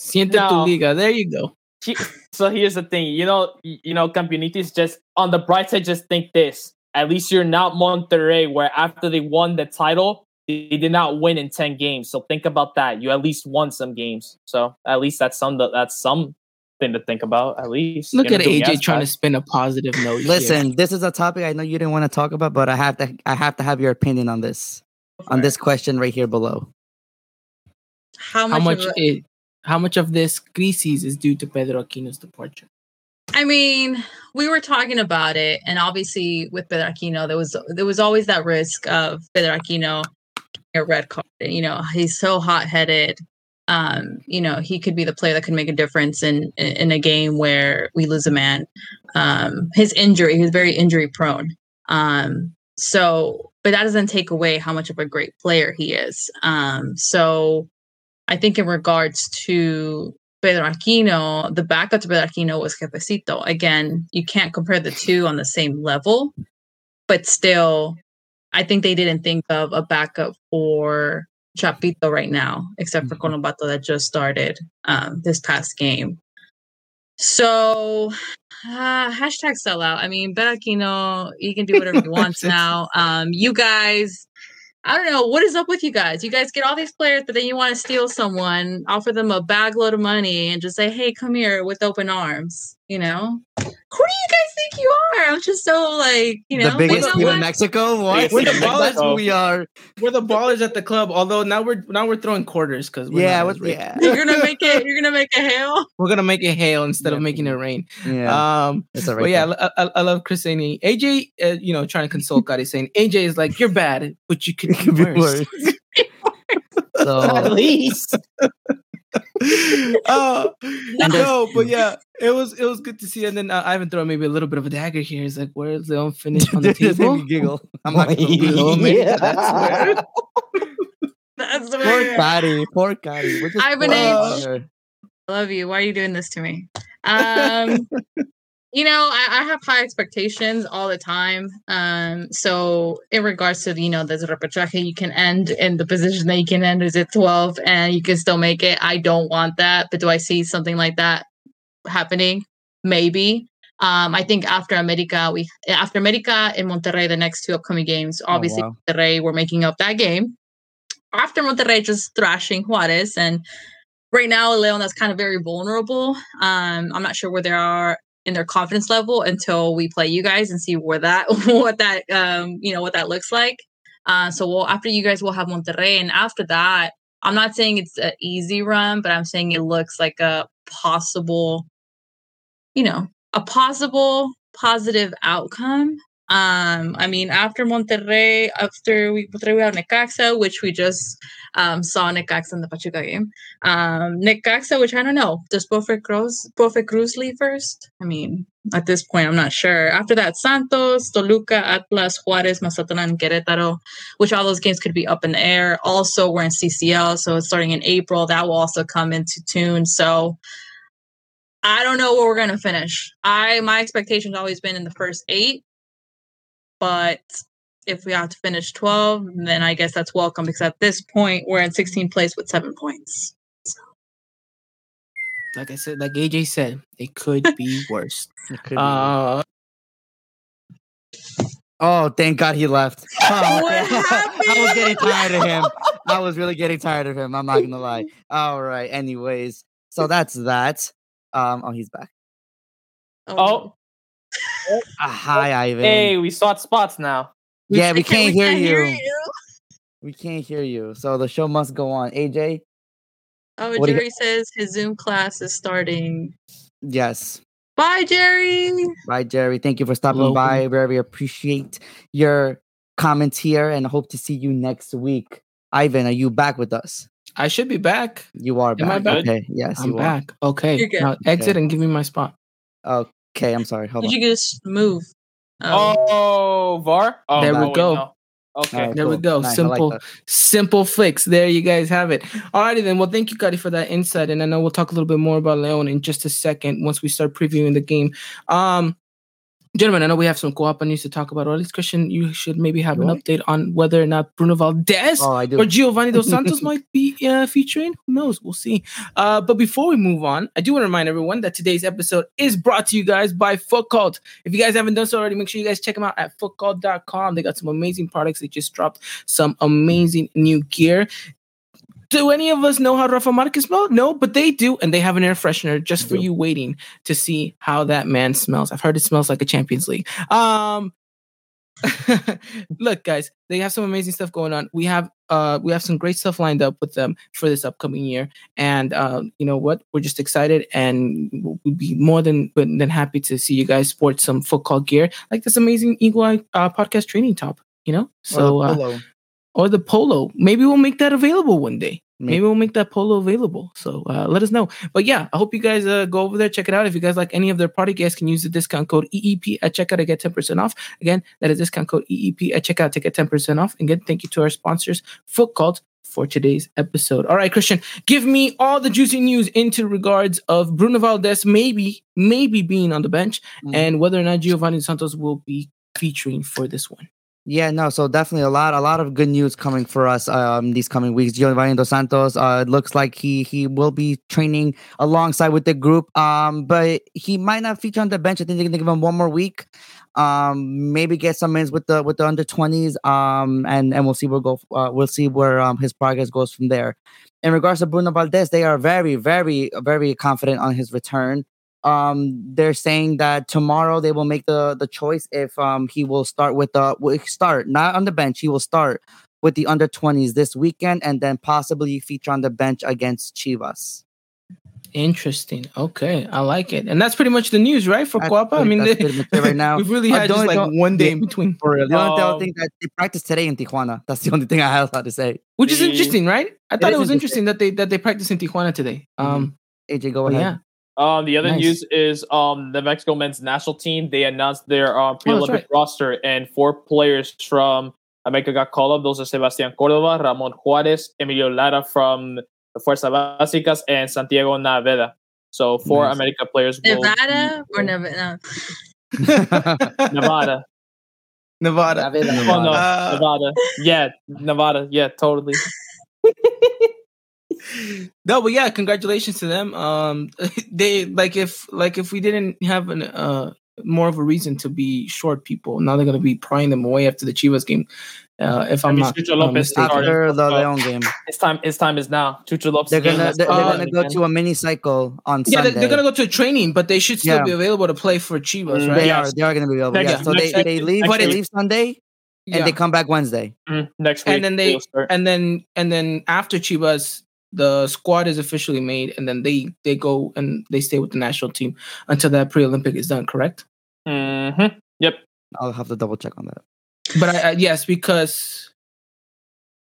Siente No. tu liga. There you go. He- so here's the thing, you know, you know, Campeonitis just on the bright side, just think this. At least you're not Monterrey, where after they won the title, they they did not win in ten games. So think about that. You at least won some games. So at least that's some that's something to think about. At least Look You know, at doing AJ trying to spin a positive note. here. Listen, this is a topic I know you didn't want to talk about, but I have to I have to have your opinion on this on this question right here below. How much? how much of it, how much of this crisis is due to Pedro Aquino's departure? I mean, we were talking about it, and obviously with Pedro Aquino, there was there was always that risk of Pedro Aquino getting a red card. You know, he's so hot headed. Um, you know, he could be the player that could make a difference in in, a game where we lose a man. Um, his injury, he was very injury prone. Um, so, but that doesn't take away how much of a great player he is. Um, so, I think in regards to Pedro Aquino, the backup to Pedro Aquino was Jefecito. Again, you can't compare the two on the same level, but still, I think they didn't think of a backup for Chapito right now, except for Colombatto that just started um, this past game. So, uh, hashtag sellout. I mean, Aquino, he can do whatever he wants (laughs) now. Um, you guys, I don't know what is up with you guys. You guys get all these players, but then you want to steal someone, offer them a bag load of money, and just say, "Hey, come here" with open arms. You know, who do you guys think you are? I'm just so like, you know, the biggest you team what? in Mexico. What? Biggest team in (laughs) That's who we are. We're the ballers at the club. Although now we're now we're throwing quarters because Yeah, not what, as rich. yeah, You're gonna make it. (laughs) You're gonna make a hail. we're gonna make it hail instead of making it rain. yeah. Um, It's all but yeah. I, I, I love Chris saying AJ, uh, you know, trying to console is saying AJ is like you're bad, but you could (laughs) It could be be worse. worse. At least. (laughs) oh no, but (laughs) yeah, it was it was good to see. And then uh, Ivan throw maybe a little bit of a dagger here. He's like, "Where's the unfinished (laughs) on the this made table?" me giggle. I'm not gonna lie. Oh, maybe that's where- That's the Poor way. Gotti. Poor Gotti. We're just Ivan poor H. here. I love you. Why are you doing this to me? Um, you know, I, I, have high expectations all the time. Um, so in regards to you know the repechaje, you can end in the position that you can end is at twelve, and you can still make it. I don't want that, but do I see something like that happening? Maybe. Um, I think after America, we after America and Monterrey, the next two upcoming games, oh, obviously oh, wow. Monterrey, we're making up that game. After Monterrey just thrashing Juarez, and right now Leon that's kind of very vulnerable. Um, I'm not sure where they are in their confidence level until we play you guys and see where that (laughs) what that um you know what that looks like. Uh, so we'll after you guys we'll have Monterrey, and after that, I'm not saying it's an easy run, but I'm saying it looks like a possible, you know, a possible positive outcome um, I mean, after Monterrey, after we, Monterrey, we have Necaxa, which we just um, saw Necaxa in the Pachuca game. Um, Necaxa, which I don't know, does Profe Cruz, Cruz leave first? I mean, at this point, I'm not sure. After that, Santos, Toluca, Atlas, Juarez, Mazatlán, Querétaro, which all those games could be up in the air. Also, we're in CCL, so it's starting in April. That will also come into tune. So, I don't know where we're gonna finish. I my expectations always been in the first eight but if we have to finish 12, then I guess that's welcome because at this point we're in 16th place with seven points. So. Like I said, like AJ said, it could be (laughs) worse. Could uh, Oh, thank God he left. (laughs) Oh, (laughs) I was getting tired of him. I was really getting tired of him. I'm not gonna lie. All right. Anyways, so that's that. Um. Oh, he's back. Oh, oh uh, hi, Ivan. Hey, we swap spots now. Yeah, we can't, we hear, can't you. hear, you. We can't hear you. So the show must go on. AJ? Oh, Jerry you... says his Zoom class is starting. Yes. Bye, Jerry. Bye, Jerry. Thank you for stopping Hello. by. Very appreciate your comments here and hope to see you next week. Ivan, are you back with us? I should be back. You are back. I back? Okay. Yes, I'm back. Okay. Now exit okay. and give me my spot. Okay. Okay, I'm sorry. Hold Did on. you just move? Um, oh, VAR. Oh, there we go. No. Okay, right, there cool. we go. Nice, simple, like simple fix. There you guys have it. Alrighty then. Well, thank you, Cuddy, for that insight. And I know we'll talk a little bit more about Leon in just a second once we start previewing the game. Um, Gentlemen, I know we have some Coapa news to talk about, or at least Christian, you should maybe have an update on whether or not Bruno Valdez oh, or Giovanni Dos (laughs) Santos might be uh, featuring. Who knows? We'll see. Uh, but before we move on, I do want to remind everyone that today's episode is brought to you guys by Footcult. If you guys haven't done so already, make sure you guys check them out at footcult.com. They got some amazing products. They just dropped some amazing new gear. Do any of us know how Rafa Marquez smells? No, but they do, and they have an air freshener just for you waiting to see how that man smells. I've heard it smells like a Champions League. Um, (laughs) look, guys, they have some amazing stuff going on. We have uh we have some great stuff lined up with them for this upcoming year, and uh, you know what? We're just excited, and we'd be more than than happy to see you guys sport some football gear like this amazing Eagle Eye uh, podcast training top. You know, so uh, or the polo. Maybe we'll make that available one day. Maybe, Maybe we'll make that polo available. So uh, let us know. But yeah, I hope you guys uh, go over there, check it out. If you guys like any of their product, you guys can use the discount code EEP at checkout to get 10% off. Again, that is discount code EEP at checkout to get 10% off. And again, thank you to our sponsors, Footcult, for today's episode. All right, Christian, give me all the juicy news into regards of Bruno Valdez maybe, maybe being on the bench mm-hmm. and whether or not Giovanni Santos will be featuring for this one. Yeah, no, so definitely a lot, a lot of good news coming for us um these coming weeks. Giovanni Dos Santos, uh, it looks like he he will be training alongside with the group. Um, but he might not feature on the bench. I think they're gonna give him one more week. Um, maybe get some minutes with the with the under twenties. Um, and and we'll see where go. Uh, we'll see where um his progress goes from there. In regards to Bruno Valdez, they are very, very, very confident on his return um they're saying that tomorrow they will make the the choice if um he will start with the will start not on the bench he will start with the under 20s this weekend and then possibly feature on the bench against Chivas. Interesting. Okay, I like it, and that's pretty much the news, right? For Coapa, I mean, they, right now (laughs) we've really had just like one day in between. For (laughs) real. The only um, thing that they practice today in Tijuana. That's the only thing I have to say. Which is interesting, right? I thought it, it was interesting. interesting that they that they practice in Tijuana today. Mm-hmm. Um, AJ, go ahead. Yeah. Um, the other nice. news is um, the Mexico men's national team. They announced their um, pre-Olympic oh, right. roster, and four players from America got called up. Those are Sebastian Cordova, Ramon Juarez, Emilio Lara from the Fuerza Básicas, and Santiago Naveda. So four Nice. America players. will Nevada be- or (laughs) Nevada? Nevada. Nevada. Oh no, Uh, Nevada. Yeah, Nevada. Yeah, totally. No, but yeah, congratulations to them. Um, (laughs) they like if like if we didn't have an uh more of a reason to be short people, now they're gonna be prying them away after the Chivas game. Uh, if I'm not Chucho Lopez mistaken. After the Leon game, His time. His time is now. Chucho Lopez. they're gonna they're, they're gonna go to a mini cycle on Yeah, Sunday. they're, they're gonna go to a training, but they should still Yeah. be available to play for Chivas, Mm, right? They Yes. are they are gonna be available. Next- yeah. So next they, they leave next they week. leave Sunday Yeah. and they come back Wednesday. Mm, next week. and then they and then and then after Chivas, the squad is officially made, and then they they go and they stay with the national team until that pre-Olympic is done. Correct? Mhm. Yep. I'll have to double check on that. But I, I, yes, because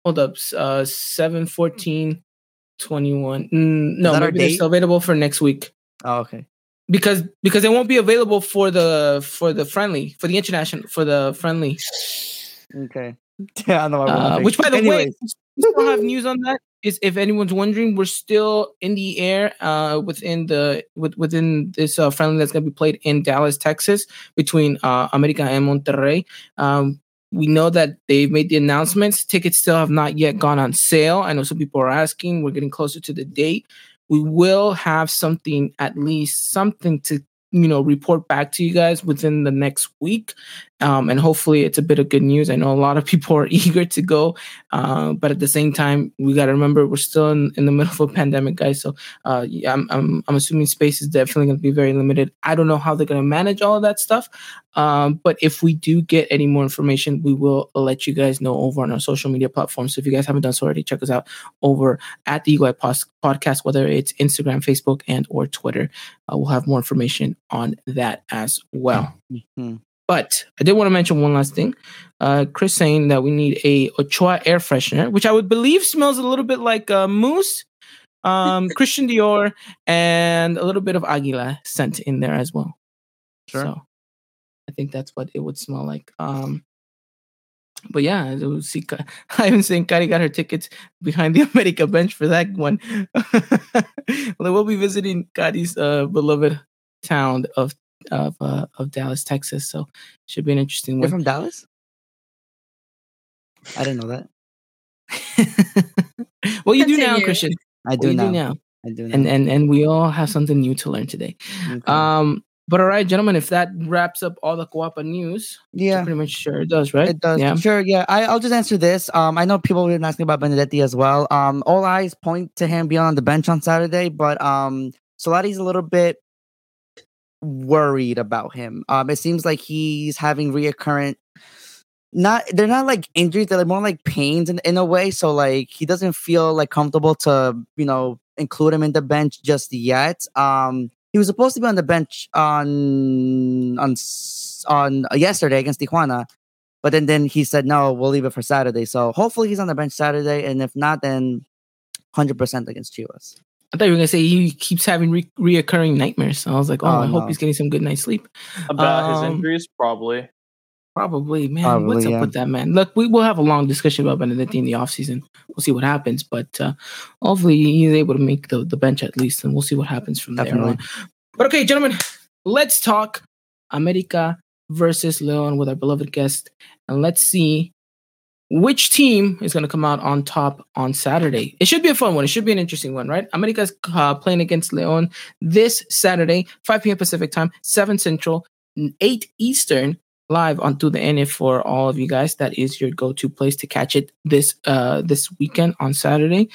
hold up, s- uh, 7, 14, 21. Mm, no, that maybe they're still available for next week Oh, okay. because because they won't be available for the for the friendly for the international for the friendly. Okay. (laughs) Yeah, I know. I Uh, which, by the way, we still have news on that. Is if anyone's wondering, we're still in the air uh, within the with, within this uh, friendly that's going to be played in Dallas, Texas, between uh, America and Monterrey. Um, we know that they've made the announcements. Tickets still have not yet gone on sale. I know some people are asking. We're getting closer to the date. We will have something, at least something to you know report back to you guys within the next week. Um, and hopefully it's a bit of good news. I know a lot of (laughs) people are eager to go uh, but at the same time we got to remember we're still in, in the middle of a pandemic guys. So uh, I'm, I'm, I'm assuming space is definitely going to be very limited. I don't know how they're going to manage all of that stuff um, but if we do get any more information we will let you guys know over on our social media platforms. So if you guys haven't done so already check us out over at the eagle eye podcast whether it's instagram facebook and or twitter uh, we'll have more information on that as well Mhm. but I did want to mention one last thing. Uh, Chris saying that we need a Ochoa air freshener, which I would believe smells a little bit like uh, mousse, um, (laughs) Christian Dior, and a little bit of Aguila scent in there as well. Sure. So I think that's what it would smell like. Um, but yeah, it was, see, Ka- (laughs) I even seen Kari got her tickets behind the (laughs) America bench for that one. (laughs) well, we'll be visiting Kari's uh, beloved town of of uh, of Dallas, Texas. So should be an interesting You're one. from Dallas? I didn't know that. well, you do now, Christian. I do Well, now. do now, I do now. and and and we all have something new to learn today. Okay. Um, but all right, gentlemen, if that wraps up all the Coapa news, yeah. pretty much sure it does, right? It does. Yeah. Sure. Yeah. I, I'll just answer this. Um, I know people have been asking about Benedetti as well. Um, all eyes point to him being on the bench on Saturday, but um, Solari's a little bit worried about him. Um, it seems like he's having reoccurrent. Not they're not like injuries; they're more like pains in, in a way. So like he doesn't feel like comfortable to you know include him in the bench just yet. Um, he was supposed to be on the bench on on on uh, yesterday against Tijuana, but then then he said no, we'll leave it for Saturday. So hopefully he's on the bench Saturday, and if not, then hundred percent against Chivas. I thought you were gonna say he keeps having re- reoccurring nightmares. I was like, oh, Oh, I hope he's getting some good night's sleep. About his Um, injuries, probably. Probably, man. Probably, what's up yeah. with that, man? Look, we will have a long discussion about Benedetti in the offseason. We'll see what happens, but uh, hopefully he's able to make the, the bench at least, and we'll see what happens from there on. But okay, gentlemen, let's talk America versus Leon with our beloved guest, and let's see which team is going to come out on top on Saturday. It should be a fun one. It should be an interesting one, right? America's uh, playing against Leon this Saturday, 5 p.m. Pacific time, 7 Central, 8 Eastern live on onto the NF for all of you guys. That is your go-to place to catch it this uh this weekend on Saturday.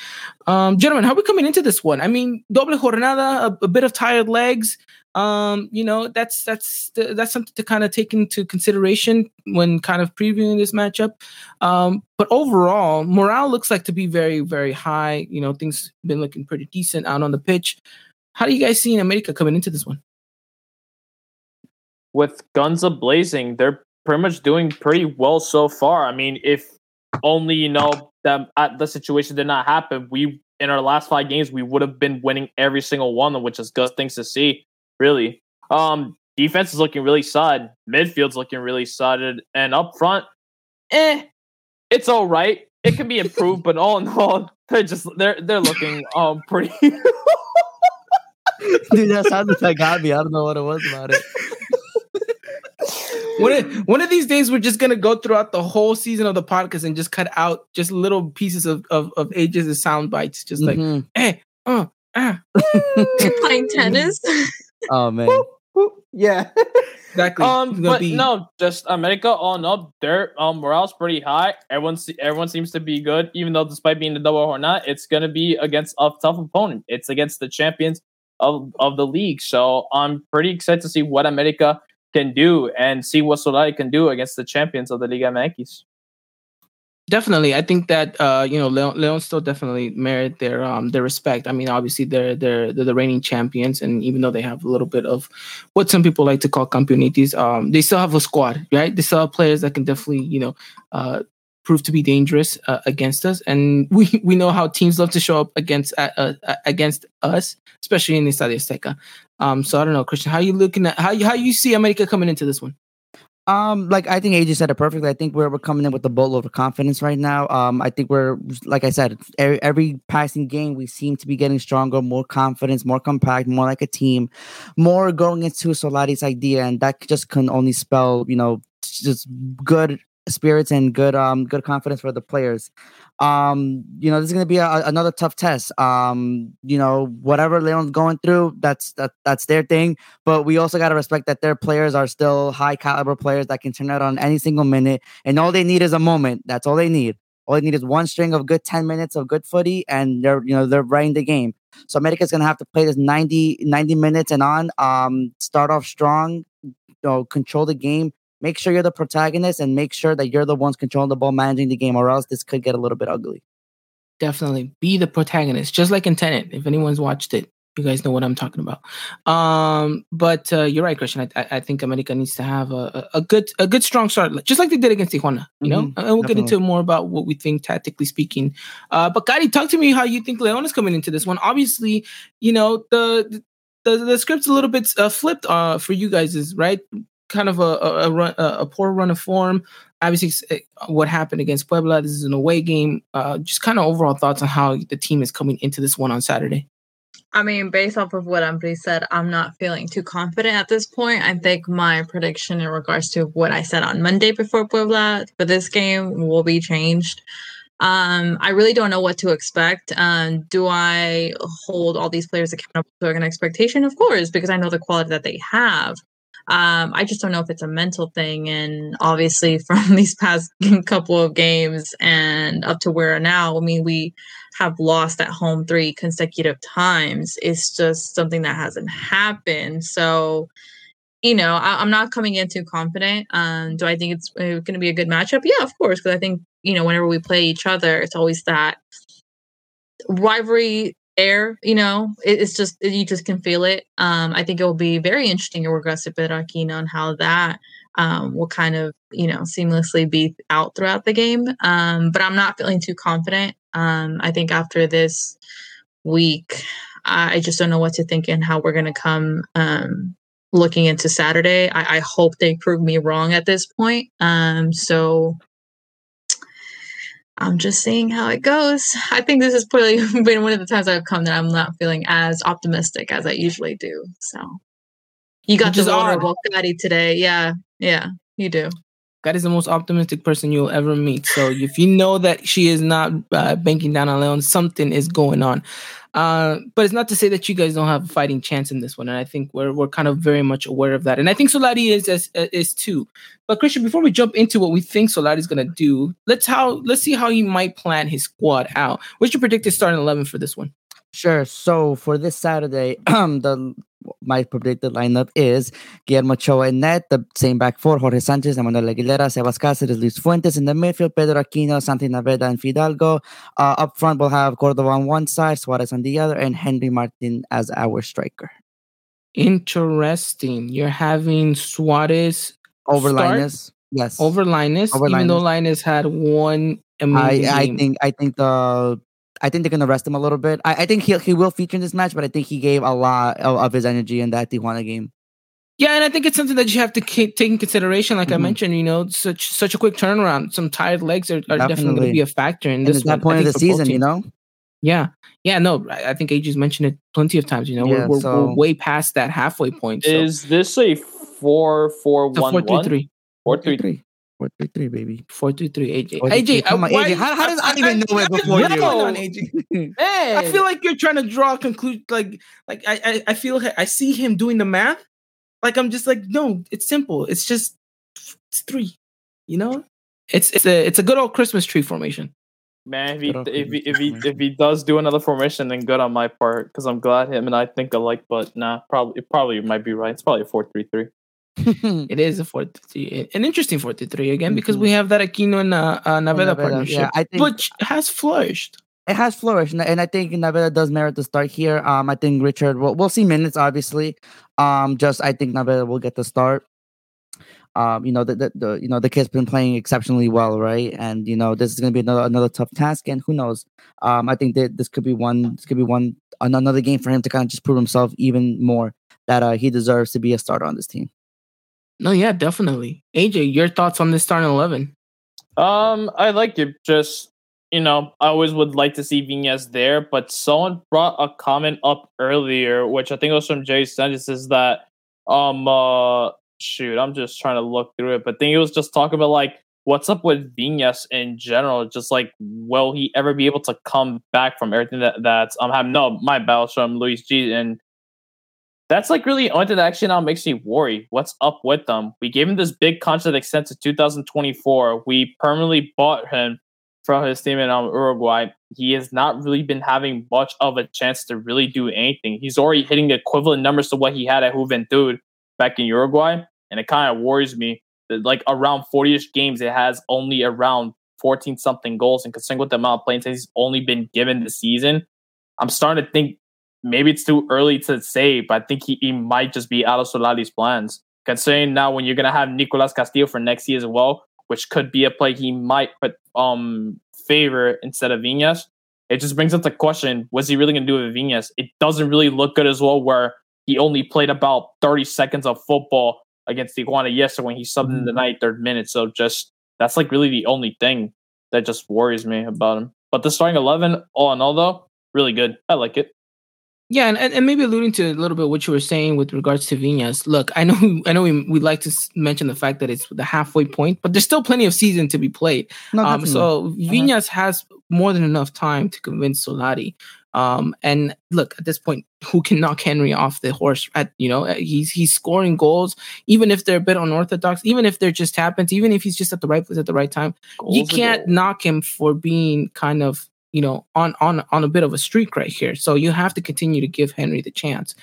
Um gentlemen, how are we coming into this one? I mean, doble jornada, a, a bit of tired legs. Um, you know, that's that's that's something to kind of take into consideration when kind of previewing this matchup. Um, but overall, morale looks like to be very, very high. You know, things been looking pretty decent out on the pitch. How do you guys see in America coming into this one? With guns a blazing, they're pretty much doing pretty well so far. I mean, if only you know that uh, the situation did not happen, we in our last five games we would have been winning every single one, of them, which is good things to see. Really, um, defense is looking really solid. Midfield's looking really solid, and up front, eh, it's all right. It can be improved, but all in all, (laughs) they're just they're they're looking um pretty. (laughs) Dude, that sound effect got me. I don't know what it was about it. (laughs) one of, one of these days, we're just gonna go throughout the whole season of the podcast and just cut out just little pieces of of, of ages of sound bites, just like, Mhm. hey, uh, ah, (laughs) Playing tennis. (laughs) Oh man. yeah. exactly. It's Um, but be- no, just America on up. Their um morale's pretty high. Everyone, se- everyone seems to be good, even though despite being the double or not, it's gonna be against a tough opponent. It's against the champions of of the league. So I'm pretty excited to see what America can do and see what Solari can do against the champions of the Liga MX. definitely i think that uh you know leon, leon still definitely merit their um their respect i mean obviously they're they're they're the reigning champions and even though they have a little bit of what some people like to call campeonitis um they still have a squad right they still have players that can definitely you know uh prove to be dangerous uh, against us and (laughs) we we know how teams love to show up against uh, uh, against us especially in the Estadio Azteca. Um so i don't know christian how you looking at how you how you see america coming into this one Um, like I think AJ said it perfectly. I think we're we're coming in with a boatload of confidence right now. Um, I think we're like I said, every, every passing game we seem to be getting stronger, more confidence, more compact, more like a team, more going into Solari's idea, and that just can only spell you know just good spirits and good um good confidence for the players. Um, you know, this is gonna be a, another tough test. Um, you know, whatever Leon's going through, that's that that's their thing. But we also gotta respect that their players are still high caliber players that can turn out on any single minute, and all they need is a moment. That's all they need. All they need is one string of good 10 minutes of good footy, and they're you know they're running the game. So America's gonna have to play this 90, 90 minutes and on. Um, start off strong, you know, control the game. Make sure you're the protagonist and make sure that you're the ones controlling the ball, managing the game, or else this could get a little bit ugly. definitely. Be the protagonist just like in Tenet. if anyone's watched it. You guys know what i'm talking about. Um but uh, you're right christian. I, I think america needs to have a, a good a good strong start just like they did against tijuana you know? Mhm, and we'll get into more about what we think tactically speaking. Uh but Gotti, talk to me how you think leon is coming into this one. Obviously you know the the, the script's a little bit uh, flipped uh for you guys is right kind of a a, run, a poor run of form obviously what happened against Puebla. This is an away game. Uh, just kind of overall thoughts on how the team is coming into this one on Saturday. I mean, based off of what Ambriz said, I'm not feeling too confident at this point. I think my prediction in regards to what I said on Monday before Puebla for this game will be changed. Um, I really don't know what to expect. Um, do I hold all these players accountable to an expectation? Of course, because I know the quality that they have. Um, I just don't know if it's a mental thing. And obviously, (laughs) from these past (laughs) couple of games and up to where now, I mean, we have lost at home three consecutive times. It's just something that hasn't happened. So, you know, I, I'm not coming in too confident. Um, do I think it's uh, going to be a good matchup? Yeah, of course, because I think you know whenever we play each other, it's always that rivalry air. You know, it, it's just you just can feel it. Um, I think it will be very interesting to Pedro Aquino and how that um, will kind of you know seamlessly be out throughout the game. Um, but I'm not feeling too confident. Um, I think after this week, I I just don't know what to think and how we're going to come um, looking into Saturday. I, I hope they prove me wrong at this point. Um, so I'm just seeing how it goes. I think this has probably (laughs) been one of the times I've come that I'm not feeling as optimistic as I usually do. So you got Which the odd. vulnerable Gotti today. Yeah, yeah, you do. God is the most optimistic person you'll ever meet. So if you know that she is not uh, banking down on Leon, something is going on. Uh, but it's not to say that you guys don't have a fighting chance in this one, and I think we're we're kind of very much aware of that, and I think Solari is uh, is too. But Christian, before we jump into what we think Solari is going to do, let's how let's see how he might plan his squad out. What's your predicted starting eleven for this one? Sure. So for this Saturday, um (clears throat) the my predicted lineup is Guillermo Ochoa in net, the same back four, Jorge Sanchez, Emanuel Aguilera, Sebas Cáceres, Luis Fuentes in the midfield, Pedro Aquino, Santi Naveda, and Fidalgo. Uh, up front, we'll have Cordova on one side, Suarez on the other, and Henry Martin as our striker. Interesting. You're having Suarez Over start Viñas. Yes. over Viñas, Over even though Viñas. Viñas had one I, amazing I game. think I think the I think they're gonna rest him a little bit. I, I think he he will feature in this match, but I think he gave a lot of, of his energy in that Tijuana game. Yeah, and I think it's something that you have to ca- take in consideration. Like I Mhm. mentioned, you know, such such a quick turnaround. Some tired legs are, are definitely, going to be a factor in And this it's that one, point of the season, you know. Yeah, yeah, no, I, I think AJ's mentioned it plenty of times. You know, Yeah, we're, we're, so- we're way past that halfway point. So Is this a four four it's a one four three one? three. Four three. three. Four three three, baby. Four three three, AJ. Four, three, AJ, three. Come uh, on, why- AJ. How, how does I, didn't even know it before you? going on, AJ? Man, I feel like you're trying to draw a conclusion. Like, like I, I, I feel I see him doing the math. Like I'm just like, no, it's simple. It's just it's three. You know, it's it's a it's a good old Christmas tree formation. man, if he if he if he if he does do another formation, then good on my part because I'm glad him and I think alike. But nah, probably it probably might be right. It's probably a four three three. (laughs) It is a four three, an interesting four three again because Mhm. we have that Aquino and uh, uh, Naveda Naveda, partnership, yeah, I think- which has flourished. it has flourished, and- I think Naveda does merit the start here. Um, I think Richard. Will, we'll see minutes, obviously. Um, just I think Naveda will get the start. Um, you know the, the, the you know the kid's been playing exceptionally well, right? And you know this is gonna be another another tough task, and who knows? Um, I think that this could be one. This could be one another game for him to kind of just prove himself even more that uh, he deserves to be a starter on this team. No, yeah, definitely. AJ, your thoughts on this starting eleven? Um, I like it. Just you know, I always would like to see Viñas there, but someone brought a comment up earlier, which I think was from Jay Sanders, is that um uh shoot, I'm just trying to look through it, but I think it was just talking about like what's up with Viñas in general. Just like will he ever be able to come back from everything that that's um having no my battles from Luis G and that's like really the thing that actually now makes me worry. What's up with them? We gave him this big contract extend to 2024. We permanently bought him from his team in Uruguay. He has not really been having much of a chance to really do anything. He's already hitting the equivalent numbers to what he had at Juventud back in Uruguay, and it kind of worries me. That like around 40ish games, it has only around 14 something goals, and considering what the amount of playing time he's only been given this season, I'm starting to think maybe it's too early to say, but I think he, he might just be out of Solari's plans. Considering now when you're gonna have Nicolas Castillo for next year as well, which could be a play he might put um favor instead of Viñas. It just brings up the question: Was he really gonna do with Viñas? It doesn't really look good as well, where he only played about 30 seconds of football against Iguana yesterday when he subbed in the 93rd minute. So just that's like really the only thing that just worries me about him. But the starting 11, all in all, though, really good. I like it. Yeah, and, and, maybe alluding to a little bit what you were saying with regards to Viñas. Look, I know (laughs) I know we we like to mention the fact that it's the halfway point, but there's still plenty of season to be played. No, Um, so Viñas has more than enough time to convince Solari. Um, and look, at this point, who can knock Henry off the horse? At you know, he's he's scoring goals, even if they're a bit unorthodox, even if they're just happens, even if he's just at the right place at the right time. you Goals are can't knock him for being kind of you know on on on a bit of a streak right here. So you have to continue to give Henry the chance.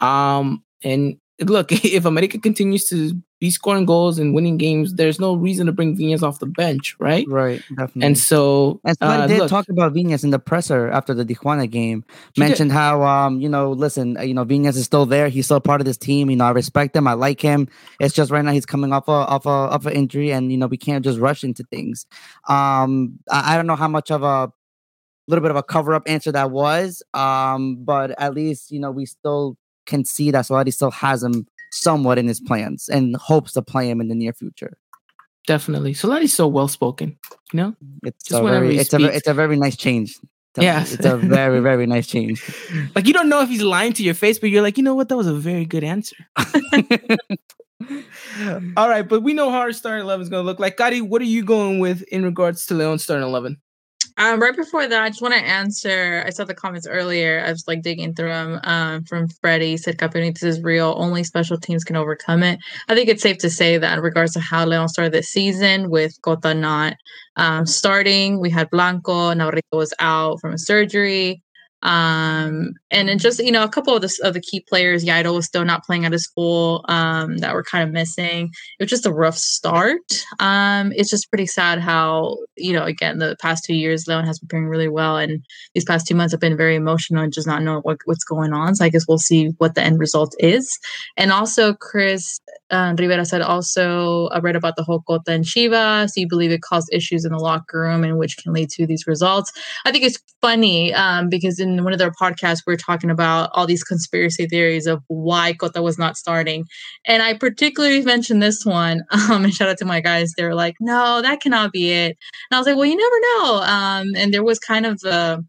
Um, and look, (laughs) if America continues to be scoring goals and winning games, there's no reason to bring Viñas off the bench, right? right, definitely. And so, And Solari uh, did look, talk about Viñas in the presser after the Tijuana game. He did. Mentioned how, um, you know, listen, uh, you know, Viñas is still there. He's still part of this team. You know, I respect him. I like him. It's just right now he's coming off a off a off an injury, and you know, we can't just rush into things. Um, I, I don't know how much of a little bit of a cover up answer that was. Um, but at least you know we still can see that Solari still has him somewhat in his plans and hopes to play him in the near future. definitely. Solari's so well spoken, you know. It's Just a very, it's a it's a very nice change. Yes. it's a very very (laughs) nice change. Like you don't know if he's lying to your face, but you're like, you know what? That was a very good answer. (laughs) All right, but we know how our starting eleven is going to look like. Gotti, what are you going with in regards to Leon's starting eleven? Um, right before that, I just want to answer. I saw the comments earlier. I was like digging through them. Um, from Freddie said, "Campeonitis is real. Only special teams can overcome it." I think it's safe to say that in regards to how Leon started this season, with Cota not um, starting, we had Blanco. Navarrito was out from a surgery. Um, and just you know a couple of the of the key players, Yairo was still not playing at his full. Um, that were kind of missing. It was just a rough start. Um, it's just pretty sad how you know again the past two years Leon has been playing really well, and these past two months have been very emotional and just not knowing what, what's going on. So I guess we'll see what the end result is. And also Chris uh, Rivera said also I read about the whole Cota and Shiva. So you believe it caused issues in the locker room and which can lead to these results. I think it's funny um, because in one of their podcasts we are talking about all these conspiracy theories of why Cota was not starting, and I particularly mentioned this one. (laughs) Um, and shout out to my guys; they were like, "No, that cannot be it." And I was like, "Well, you never know." Um, and there was kind of the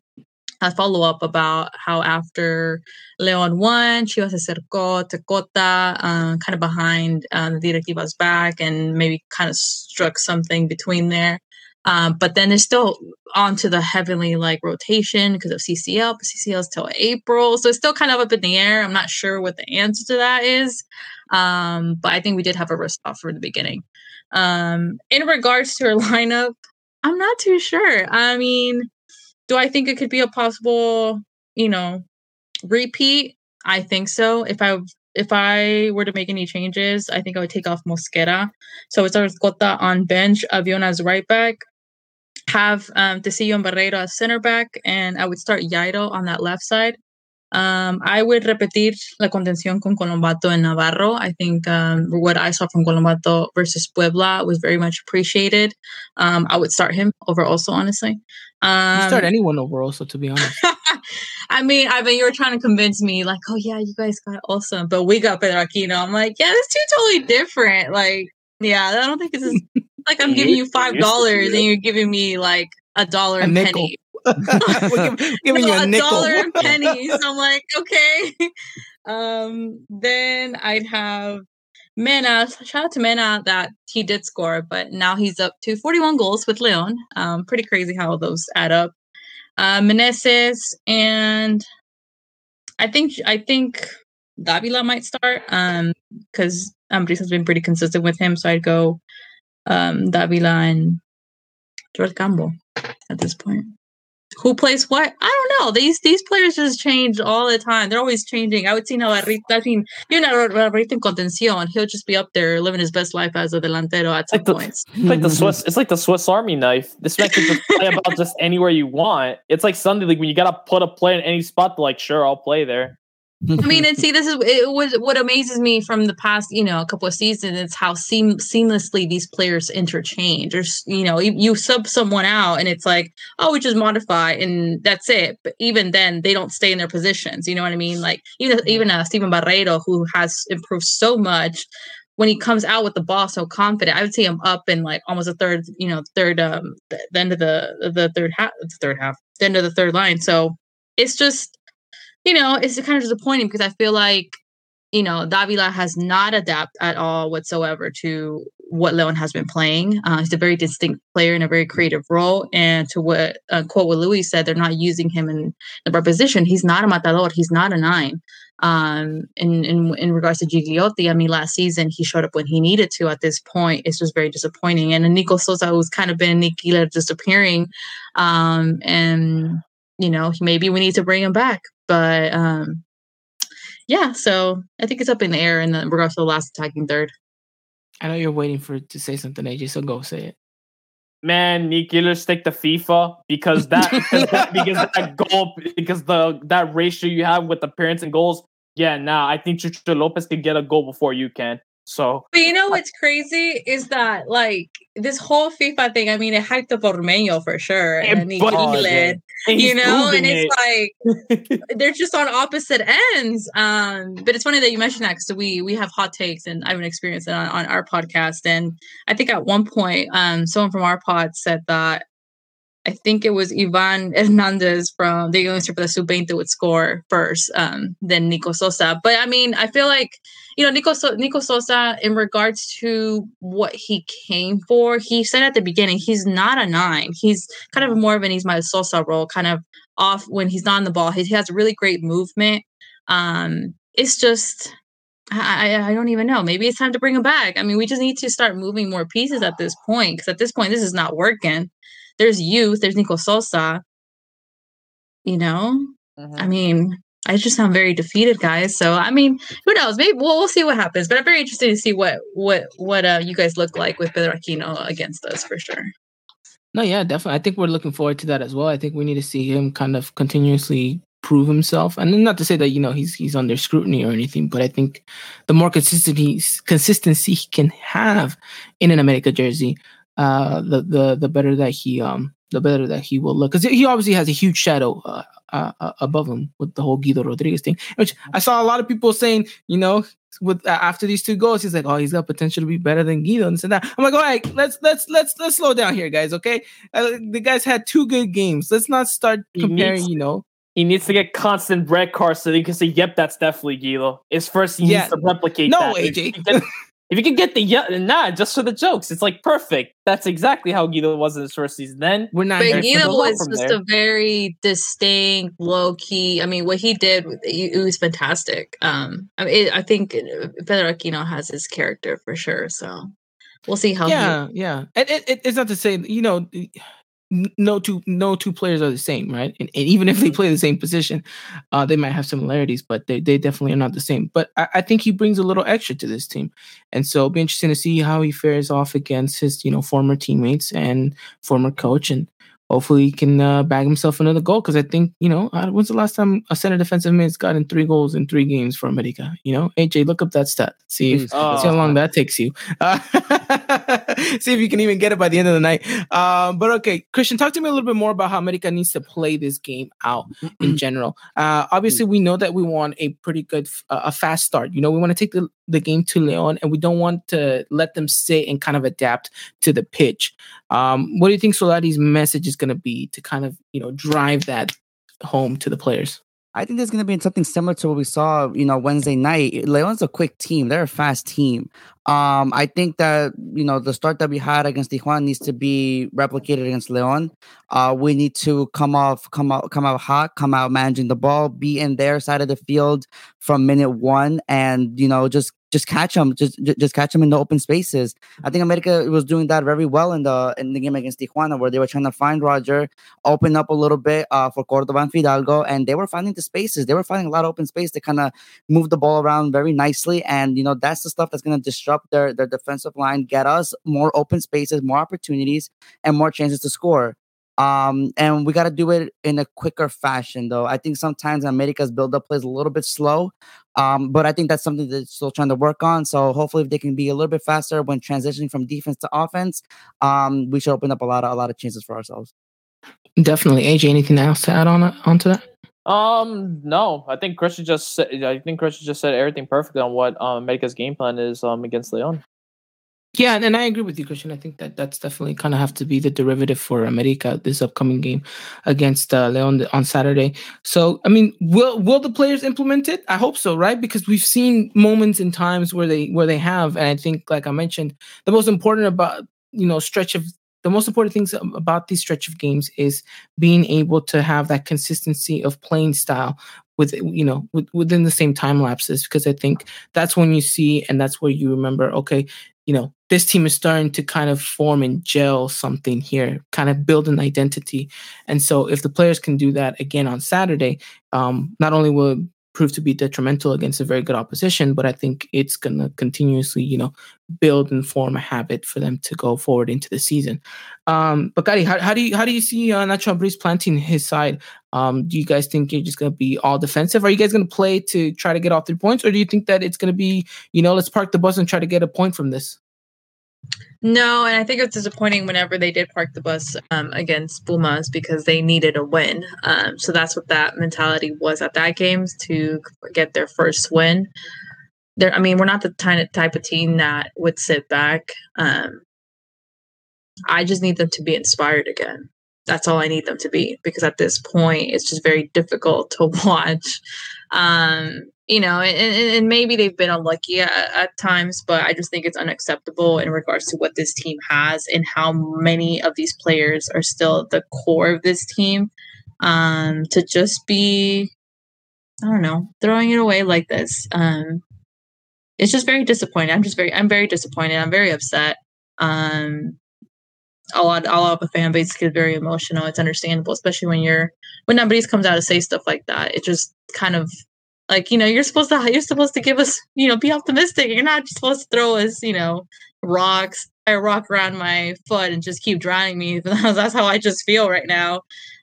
a follow up about how after Leon won, Chivas se acercó to Cota, uh, kind of behind uh, the Directiva's back and maybe kind of struck something between there. Um, but then they're still onto the heavenly like rotation because of CCL, but CCL is till April. So it's still kind of up in the air. I'm not sure what the answer to that is. Um, but I think we did have a risk off from the beginning. Um, in regards to her lineup, I'm not too sure. I mean, do I think it could be a possible, you know, repeat? I think so. If I if I were to make any changes, I think I would take off Mosquera. So it's Arcota on bench, Avion as right back, have um, Tesillo and Barreiro as center back, and I would start Yairo on that left side. Um, I would repetir la contención con Colombatto and Navarro. I think um, what I saw from Colombatto versus Puebla was very much appreciated. Um, I would start him over also, honestly. Um, you start anyone over also, to be honest. (laughs) I mean, I mean, you were trying to convince me, like, oh yeah, you guys got awesome, but we got Pedro Aquino. I'm like, yeah, that's two totally different. Like, yeah, I don't think this is (laughs) like I'm giving you five dollars and you're giving me like a dollar and penny. (laughs) We're give- giving you a, (laughs) a nickel. dollar and (laughs) pennies. I'm like, okay. Um, then I'd have Mena. Shout out to Mena that he did score, but now he's up to 41 goals with Leon. Um, pretty crazy how those add up. Uh, Meneses and I think I think Davila might start. Um, because Ambriz has been pretty consistent with him, so I'd go um Davila and George Cambo at this point. Who plays what? I don't know. These these players just change all the time. They're always changing. I would see Navarrete. I mean, you know, Navarrete in contención. He'll just be up there living his best life as a delantero at some Like the- points. It's like the Swiss. It's like the Swiss Army knife. This man can just play about (laughs) just anywhere you want. It's like Sunday League when you gotta put a player in any spot. Like, sure, I'll play there. I mean, and (laughs) see, this is it was what amazes me from the past, you know, a couple of seasons. It's how seam seamlessly these players interchange. Or you know, you, you sub someone out, and it's like, oh, we just modify, and that's it. But even then, they don't stay in their positions. You know what I mean? Like even even uh, Stiven Barreiro, who has improved so much. When he comes out with the ball so confident, I would see him up in like almost a third, you know, third, um, the, the end of the the third half, the third half, the end of the third line. So it's just you know, it's kind of disappointing because I feel like, you know, Davila has not adapted at all whatsoever to what Leon has been playing. Uh, he's a very distinct player in a very creative role. And to what, uh, quote what Louis said, they're not using him in the bar position. He's not a matador. He's not a nine. Um, in, in in regards to Gigliotti, I mean, last season he showed up when he needed to. At this point, it's just very disappointing. And Nico Sosa, who's kind of been Nikila disappearing, um, and you know, maybe we need to bring him back. But um yeah, so I think it's up in the air in the in regards to the last attacking third. I know you're waiting for it to say something, AJ. So go say it. Man, Nick Giller stick to FIFA because that because that, (laughs) because that goal because the that ratio you have with appearance and goals. Yeah, nah, I think Chucho Lopez could get a goal before you can. So But you know what's crazy is that like this whole FIFA thing, I mean it hyped up Ormeño for sure. Yeah, And but- Igile, and you know, and it's it. like (laughs) they're just on opposite ends. Um, but it's funny that you mentioned that because we we have hot takes and I haven't experienced it on, on our podcast. And I think at one point, um, someone from our pod said that I think it was Ivan (laughs) Hernandez from the Unión for the Sub-20 would score first, um, then Nico Sosa. But I mean, I feel like you know Nico so- Nico Sosa in regards to what he came for. He said at the beginning he's not a nine. He's kind of more of an Ismael Sosa role, kind of off when he's not on the ball. He, he has really great movement. Um, it's just I, I I don't even know. Maybe it's time to bring him back. I mean, we just need to start moving more pieces at this point because at this point, this is not working. There's youth. There's Nico Sosa. You know, I mean, I just sound very defeated, guys. So I mean, who knows? Maybe we'll, we'll see what happens. But I'm very interested to see what what what uh, you guys look like with Pedro Aquino against us for sure. No, yeah, definitely. I think we're looking forward to that as well. I think we need to see him kind of continuously prove himself, and not to say that you know he's he's under scrutiny or anything, but I think the more consistency consistency he can have in an America jersey, uh, the the the better that he um the better that he will look because he obviously has a huge shadow uh, uh, uh, above him with the whole Guido Rodriguez thing, which I saw a lot of people saying, you know, with uh, after these two goals, he's like, oh, he's got potential to be better than Guido and this that. I'm like, all right, let's let's let's let's slow down here, guys. Okay, uh, the guys had two good games. Let's not start comparing, needs- you know. He needs to get constant red cards so he can say, "Yep, that's definitely Guido." Is first he Yeah. needs to replicate. No, that. AJ. (laughs) you can get- If you can get the yeah, nah, just for the jokes, it's like perfect. That's exactly how Guido was in his first season. Then We're not But Guido for Guido go up was just there. a very distinct, low key. I mean, what he did, it, it was fantastic. Um, I, mean, it, I think Pedro Aquino has his character for sure. So we'll see how. he- yeah, yeah. And it, it, it's not to say you know, no two no two players are the same, right? And, and even if they play the same position, uh, they might have similarities, but they, they definitely are not the same. But I, I think he brings a little extra to this team, and so it'll be interesting to see how he fares off against his you know former teammates and former coach, and hopefully he can uh, bag himself another goal. Because I think you know, uh, when's the last time a center defensive mid's gotten three goals in three games for America? You know, AJ, look up that stat. See if Oh. see how long that takes you. Uh, (laughs) see if you can even get it by the end of the night. Um, but okay, Christian, talk to me a little bit more about how America needs to play this game out in (clears throat) general. Uh, obviously, we know that we want a pretty good, uh, a fast start. You know, we want to take the, the game to Leon, and we don't want to let them sit and kind of adapt to the pitch. Um, what do you think Solari's message is going to be to kind of you know drive that home to the players? I think there's going to be something similar to what we saw, you know, Wednesday night. Leon's a quick team; they're a fast team. Um, I think that you know the start that we had against Tijuana needs to be replicated against Leon. Uh, we need to come off, come out, come out hot, come out managing the ball, be in their side of the field from minute one, and you know just just catch them, just just catch them in the open spaces. I think America was doing that very well in the in the game against Tijuana, where they were trying to find Roger, open up a little bit uh, for Cordova and Fidalgo, and they were finding the spaces. They were finding a lot of open space to kind of move the ball around very nicely, and you know that's the stuff that's going to disrupt their their defensive line, get us more open spaces, more opportunities, and more chances to score. Um, and we got to do it in a quicker fashion, though. I think sometimes America's build-up plays a little bit slow, um, but I think that's something they're still trying to work on. So hopefully, if they can be a little bit faster when transitioning from defense to offense, um, we should open up a lot of a lot of chances for ourselves. Definitely, AJ. Anything else to add on onto that? Um, no, I think Christian just said, I think Christian just said everything perfectly on what um America's game plan is um against Leon. Yeah, and, and I agree with you, Christian. I think that that's definitely kind of have to be the derivative for America this upcoming game against uh, Leon on Saturday. So, I mean, will will the players implement it? I hope so, right? Because we've seen moments in times where they where they have, and I think, like I mentioned, the most important about you know stretch of the most important things about these stretch of games is being able to have that consistency of playing style with you know with, within the same time lapses because i think that's when you see and that's where you remember okay you know this team is starting to kind of form and gel something here kind of build an identity. And so if the players can do that again on saturday um not only will it prove to be detrimental against a very good opposition but i think it's going to continuously you know build and form a habit for them to go forward into the season. Um but Kari, how, how do you how do you see uh, nacho Ambriz planting his side? Um do you guys think you're just going to be all defensive? Are you guys going to play to try to get all three points or do you think that it's going to be you know let's park the bus and try to get a point from this No, and I think it's disappointing whenever they did park the bus um, against Pumas because they needed a win. Um, so that's what that mentality was at that game to get their first win. There, I mean, we're not the type of team that would sit back. Um, I just need them to be inspired again. That's all I need them to be because at this point, it's just very difficult to (laughs) watch. Um, you know, and, and, maybe they've been unlucky at, at times, but I just think it's unacceptable in regards to what this team has and how many of these players are still the core of this team. Um, to just be, I don't know, throwing it away like this. Um, it's just very disappointing. I'm just very, I'm very disappointed. I'm very upset. Um, a lot, a lot of the fan base gets very emotional. It's understandable, especially when you're when nobody comes out to say stuff like that. It just kind of like you know you're supposed to you're supposed to give us you know be optimistic. You're not supposed to throw us you know rocks, a rock around my foot and just keep drowning me. (laughs) That's how I just feel right now.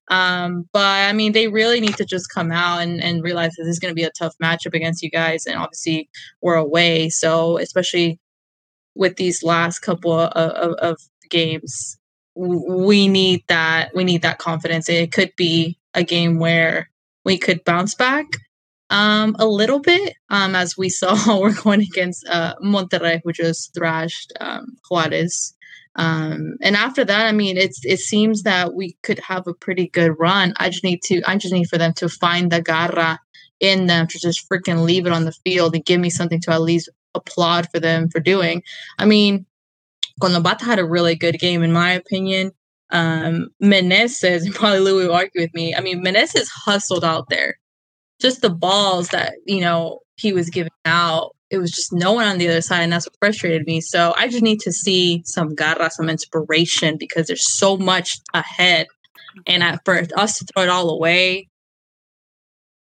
Um, but I mean, they really need to just come out and, and realize that this is going to be a tough matchup against you guys, and obviously we're away. So especially with these last couple of, of, of games, we need that we need that confidence. It could be a game where we could bounce back um, a little bit, um, as we saw (laughs) we're going against uh, Monterrey, who just thrashed um, Juarez Um, and after that, I mean, it's it seems that we could have a pretty good run. I just need to, I just need for them to find the garra in them to just freaking leave it on the field and give me something to at least applaud for them for doing. I mean, Colombatto had a really good game, in my opinion. Um, Meneses, (laughs) probably Louis will argue with me. I mean, Meneses hustled out there. Just the balls that, you know, he was giving out it was just no one on the other side, and that's what frustrated me. So I just need to see some garra, some inspiration, because there's so much ahead, and at, for us to throw it all away,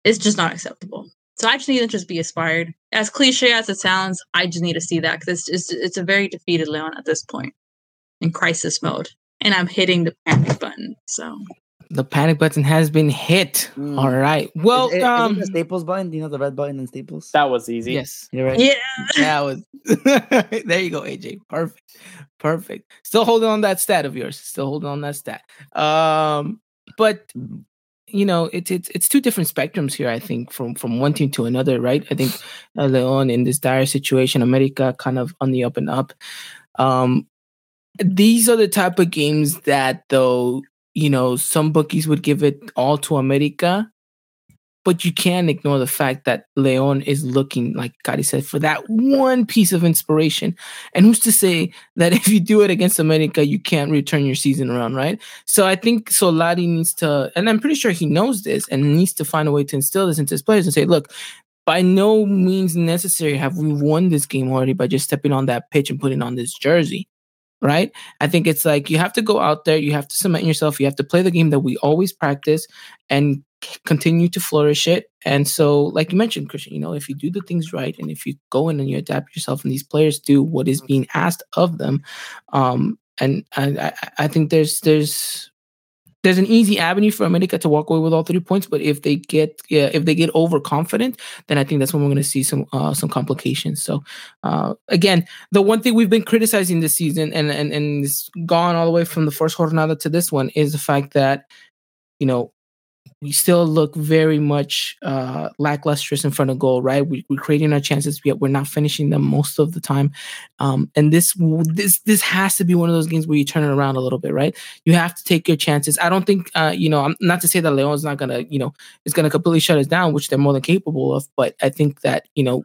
it's just not acceptable. So I just need to just be inspired. As cliche as it sounds, I just need to see that because it's, it's it's a very defeated Leon at this point in crisis mode, and I'm hitting the panic button. So the panic button has been hit. Mm. All right. Well, is, is, um, the Staples button. Do you know the red button in Staples? That was easy. Yes. You're right. Yeah. (laughs) That was. (laughs) there you go, AJ. Perfect. Perfect. Still holding on that stat of yours. Still holding on that stat. Um, but you know, it's it's it's two different spectrums here. I think from from one team to another, right? I think uh, Leon in this dire situation, America kind of on the up and up. Um, these are the type of games that though you know, some bookies would give it all to America, but you can't ignore the fact that Leon is looking, like Gotti said, for that one piece of inspiration. And who's to say that (laughs) if you do it against America, you can't return your season around, right? So I think Solari needs to, and I'm pretty sure he knows this and needs to find a way to instill this into his players and say, look, by no means necessary have we won this game already by just stepping on that pitch and putting on this jersey right? I think it's like you have to go out there, you have to cement yourself, you have to play the game that we always practice and continue to flourish it. And so, like you mentioned, Christian, you know, if you do the things right and if you go in and you adapt yourself and these players do what is being asked of them, um, and I, I think there's there's there's an easy avenue for America to walk away with all three points, but if they get yeah, if they get overconfident, then I think that's when we're going to see some uh, some complications. So uh, again, the one thing we've been criticizing this season and and and it's gone all the way from the first jornada to this one is the fact that you know we still look very much uh, lacklustrous in front of goal, right? We, are creating our chances, yet we're not finishing them most of the time. Um, and this this this has to be one of those games where you turn it around a little bit, right? You have to take your chances. I don't think, uh, you know, I'm not to say that Leon's not gonna, you know, is gonna completely shut us down, which they're more than capable of. But I think that you know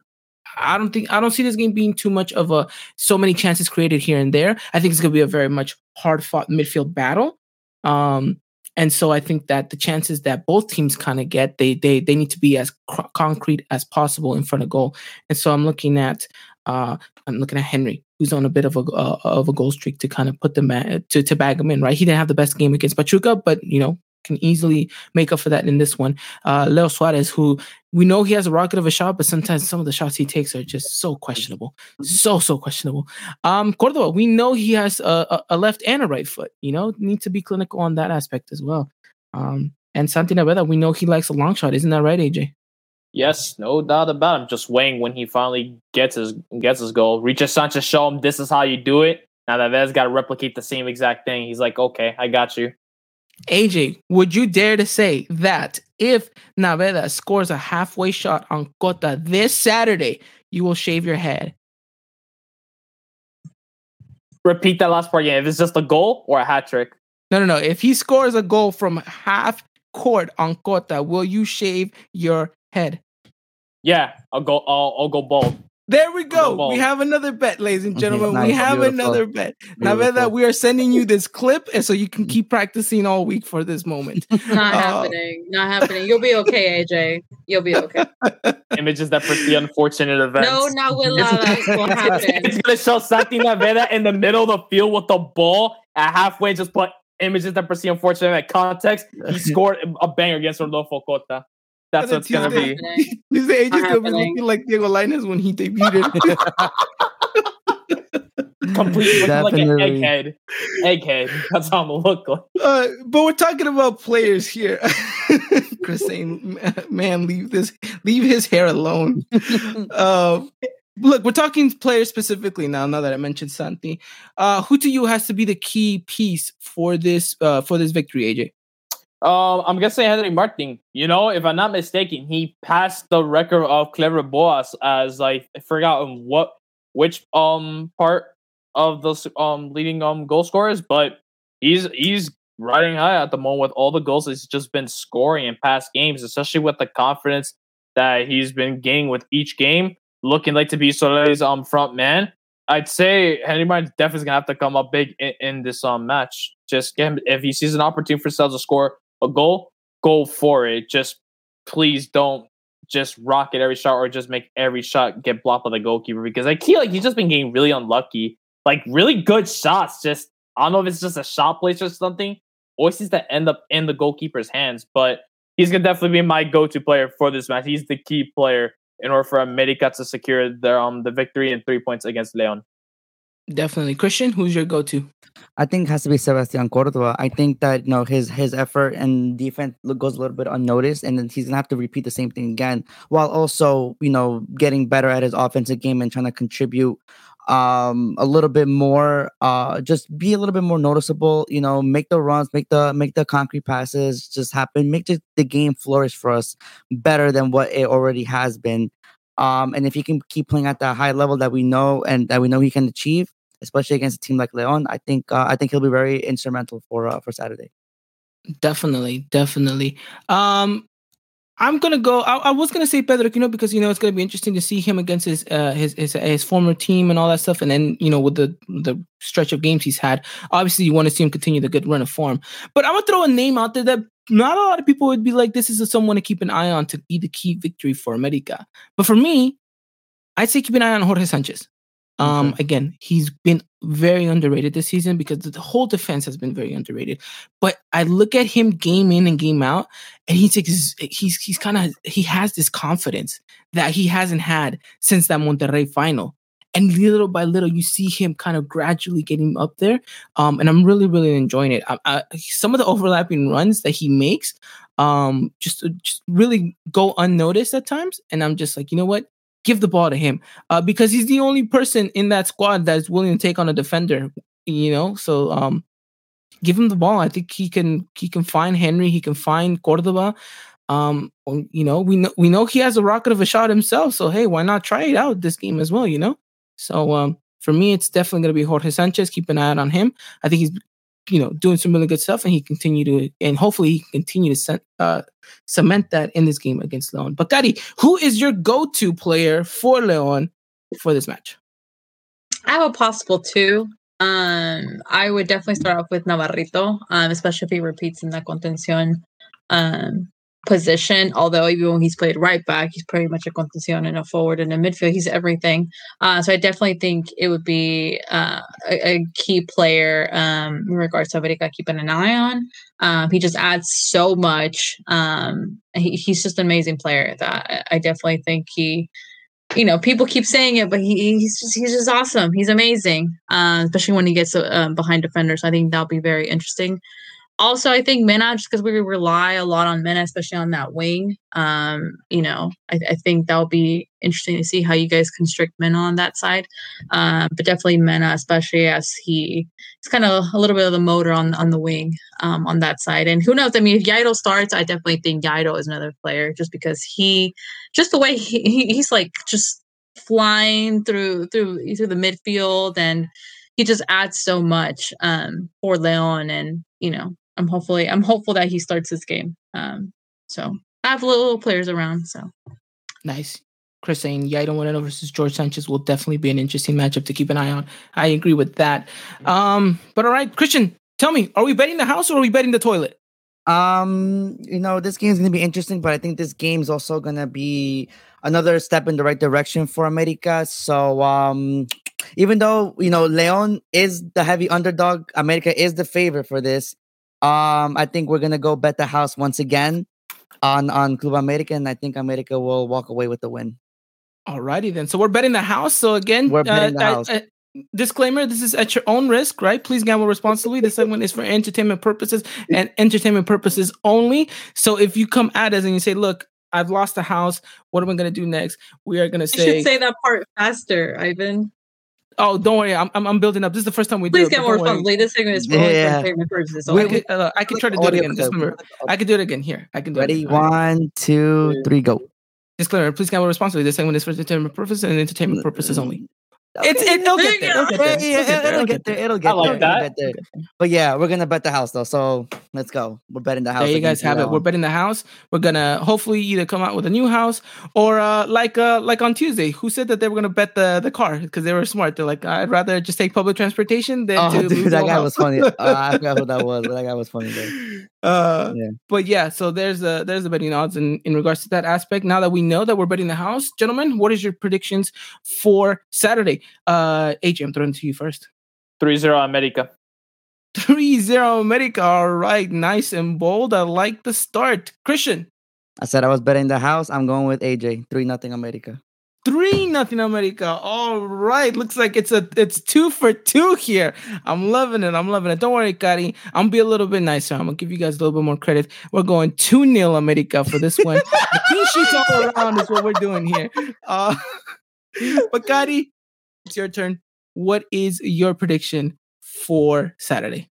I don't think I don't see this game being too much of a so many chances created here and there. I think it's going to be a very much hard fought midfield battle. Um, and so I think that the chances that both teams kind of get, they they they need to be as cr- concrete as possible in front of goal. And so I'm looking at uh, I'm looking at Henry, who's on a bit of a uh, of a goal streak to kind of put them at, to to bag him in. Right, he didn't have the best game against Pachuca, but you know can easily make up for that in this one. Uh, Leo Suarez, who we know he has a rocket of a shot, but sometimes some of the shots he takes are just so questionable, so so questionable. Um, Cordova, we know he has a, a, left and a right foot. You know, need to be clinical on that aspect as well. Um, and Santi Naveda, we know he likes a long shot, isn't that right, AJ? Yes, no doubt about him. Just waiting when he finally gets his gets his goal. Richard Sanchez, show him this is how you do it. Now Naveda's got to replicate the same exact thing. He's like, okay, I got you. AJ, would you dare to say that if Naveda scores a halfway shot on Cota this Saturday, you will shave your head? Repeat that last part again. If it's just a goal or a hat trick? No, no, no. If he scores a goal from half court on Cota, will you shave your head? Yeah, I'll go. I'll, I'll go bald. There we go. We have another bet, ladies and (laughs) gentlemen. Nice, we have beautiful. another bet. Now that we are sending you this clip, and so you can keep practicing all week for this moment. (laughs) Not uh, happening. Not happening. You'll be okay, AJ. You'll be okay. (laughs) Images that the unfortunate events. No, not will that won't happen. It's gonna show Santi Naveda in the middle of the field with the ball at halfway. Just put images that precede unfortunate context. He scored a banger against Rodolfo Cota. That's what it's gonna be. His (laughs) age is gonna be looking like Diego Lainez when he debuted. (laughs) Completely like an egghead. Egghead. That's how I'm gonna look like. Uh, but we're talking about players here. (laughs) Chris saying, "Man, leave this, leave his hair alone." uh, look, we're talking players specifically now. Now that I mentioned Santi, uh, who to you has to be the key piece for this uh, for this victory, AJ? Um, I'm guessing Henry Martin. You know, if I'm not mistaken, he passed the record of Kléber Boas as I forgot what which um part of the um leading um goal scorers, but he's he's riding high at the moment with all the goals he's just been scoring in past games, especially with the confidence that he's been gaining with each game, looking like to be Solari's um front man. I'd say Henry Martin's definitely gonna have to come up big in, in this um match. Just him if he sees an opportunity for Sales to score a goal, go for it. Just please don't just rocket every shot or just make every shot get blocked by the goalkeeper because I feel like he's just been getting really unlucky. Like really good shots, just I don't know if it's just a shot place or something, or seems that end up in the goalkeeper's hands. But he's gonna definitely be my go-to player for this match. He's the key player in order for America to secure their um the victory and three points against Leon. Definitely, Christian. Who's your go-to? I think it has to be Sebastian Cordova. I think that you know his his effort and defense goes a little bit unnoticed, and then he's gonna have to repeat the same thing again, while also you know getting better at his offensive game and trying to contribute um a little bit more uh just be a little bit more noticeable you know make the runs make the make the concrete passes just happen make the, the game flourish for us better than what it already has been um and if he can keep playing at that high level that we know and that we know he can achieve especially against a team like leon i think uh, i think he'll be very instrumental for uh, for saturday Definitely, definitely. Um, I'm gonna go. I, I was gonna say Pedro Aquino because you know it's gonna be interesting to see him against his uh, his, his his former team and all that stuff, and then you know with the the stretch of games he's had, obviously you want to see him continue the good run of form. But I'm gonna throw a name out there that not a lot of people would be like, this is a, someone to keep an eye on to be the key victory for America. But for me, I'd say keep an eye on Jorge Sanchez. Um, Okay. again, he's been very underrated this season because the whole defense has been very underrated. But I look at him game in and game out, and he's ex- he's he's kind of he has this confidence that he hasn't had since that Monterrey final. And little by little, you see him kind of gradually getting up there. Um, and I'm really, really enjoying it. I, I, some of the overlapping runs that he makes, um, just just really go unnoticed at times. And I'm just like, you know what? Give the ball to him, uh, because he's the only person in that squad that's willing to take on a defender. You know, so um, give him the ball. I think he can he can find Henry. He can find Cordova. Um, you know, we know we know he has a rocket of a shot himself. So hey, why not try it out this game as well? You know. So um, for me, it's definitely going to be Jorge Sanchez. Keep an eye out on him. I think he's, you know, doing some really good stuff, and he continue to, and hopefully he can continue to set, uh, cement that in this game against Leon. But Kari, who is your go-to player for Leon for this match? I have a possible two. Um, I would definitely start off with Navarrito, um, especially if he repeats in that contención um, position. Although even when he's played right back, he's pretty much a contención and a forward and a midfield. He's everything. Uh, so I definitely think it would be uh, a, a key player um, in regards to America keeping an eye on. Um, he just adds so much. Um, he, he's just an amazing player. That I, definitely think he you know, people keep saying it, but he, he's just he's just awesome. He's amazing, uh, especially when he gets uh, behind defenders. I think that'll be very interesting. Also, I think Mena, just because we rely a lot on Mena, especially on that wing, um, you know, I, I think that'll be interesting to see how you guys constrict Mena on that side. Um, but definitely Mena, especially as he he's kind of a little bit of the motor on on the wing um, on that side. And who knows? I mean, if Yairo starts, I definitely think Yairo is another player just because he, just the way he, he he's like just flying through through through the midfield and he just adds so much um, for Leon. And you know, I'm hopefully I'm hopeful that he starts this game. Um, so I have little players around. So Nice. Chris saying Yairo Moreno versus George Sanchez will definitely be an interesting matchup to keep an eye on. I agree with that. Um, but all right, Christian, tell me, are we betting the house or are we betting the toilet? Um, you know, this game is gonna be interesting, but I think this game is also gonna be another step in the right direction for America. So um even though you know Leon is the heavy underdog, America is the favorite for this. Um, I think we're gonna go bet the house once again on on Club America, and I think America will walk away with the win. Alrighty then. So we're betting the house. So again, We're betting the uh, house. uh, disclaimer: This is at your own risk, right? Please gamble responsibly. This segment is for entertainment purposes and entertainment purposes only. So if you come at us and you say, "Look, I've lost the house. What am I going to do next?" We are going to you say, should say that part faster, Ivan. "Oh, don't worry. I'm, I'm, I'm building up. This is the first time we Please do it. get more don't worry. responsibly. This segment is for Yeah. only for entertainment purposes. We only. could, uh, I can try to do it again. clip. Disclaimer. I can do it again. Here, I can do Ready? it. All right. One, two, three, go. Disclaimer: Please gamble responsibly. This segment is for entertainment purposes and entertainment purposes only. It's it, it'll get there. It'll get there. Yeah, yeah, it'll get there. It'll get like there. It'll that. get there. But yeah, we're gonna bet the house though. So let's go. We're betting the house. There you guys have it. We're betting the house. We're gonna hopefully either come out with a new house or uh, like uh, like on Tuesday, who said that they were gonna bet the the car because they were smart. They're like, I'd rather just take public transportation than Oh, dude, that guy house." was funny. Uh, (laughs) I forgot who that was, but that guy was funny. Though. Uh, Yeah. But yeah, so there's the there's the betting odds in, in regards to that aspect. Now that we know that we're betting the house, gentlemen, what is your predictions for Saturday? Uh, AJ, I'm throwing it to you first. 3-0 America. 3-0 America. All right, nice and bold. I like the start. Christian, I said I was betting the house. I'm going with AJ. Three nothing America. Three nothing America. All right, looks like it's a it's two for two here. I'm loving it. I'm loving it. Don't worry, Kari. I'm gonna be a little bit nicer. I'm gonna give you guys a little bit more credit. We're going two 0 America for this one. (laughs) The clean sheets all around is what we're doing here. Uh, (laughs) but Kari, it's your turn. What is your prediction for Saturday?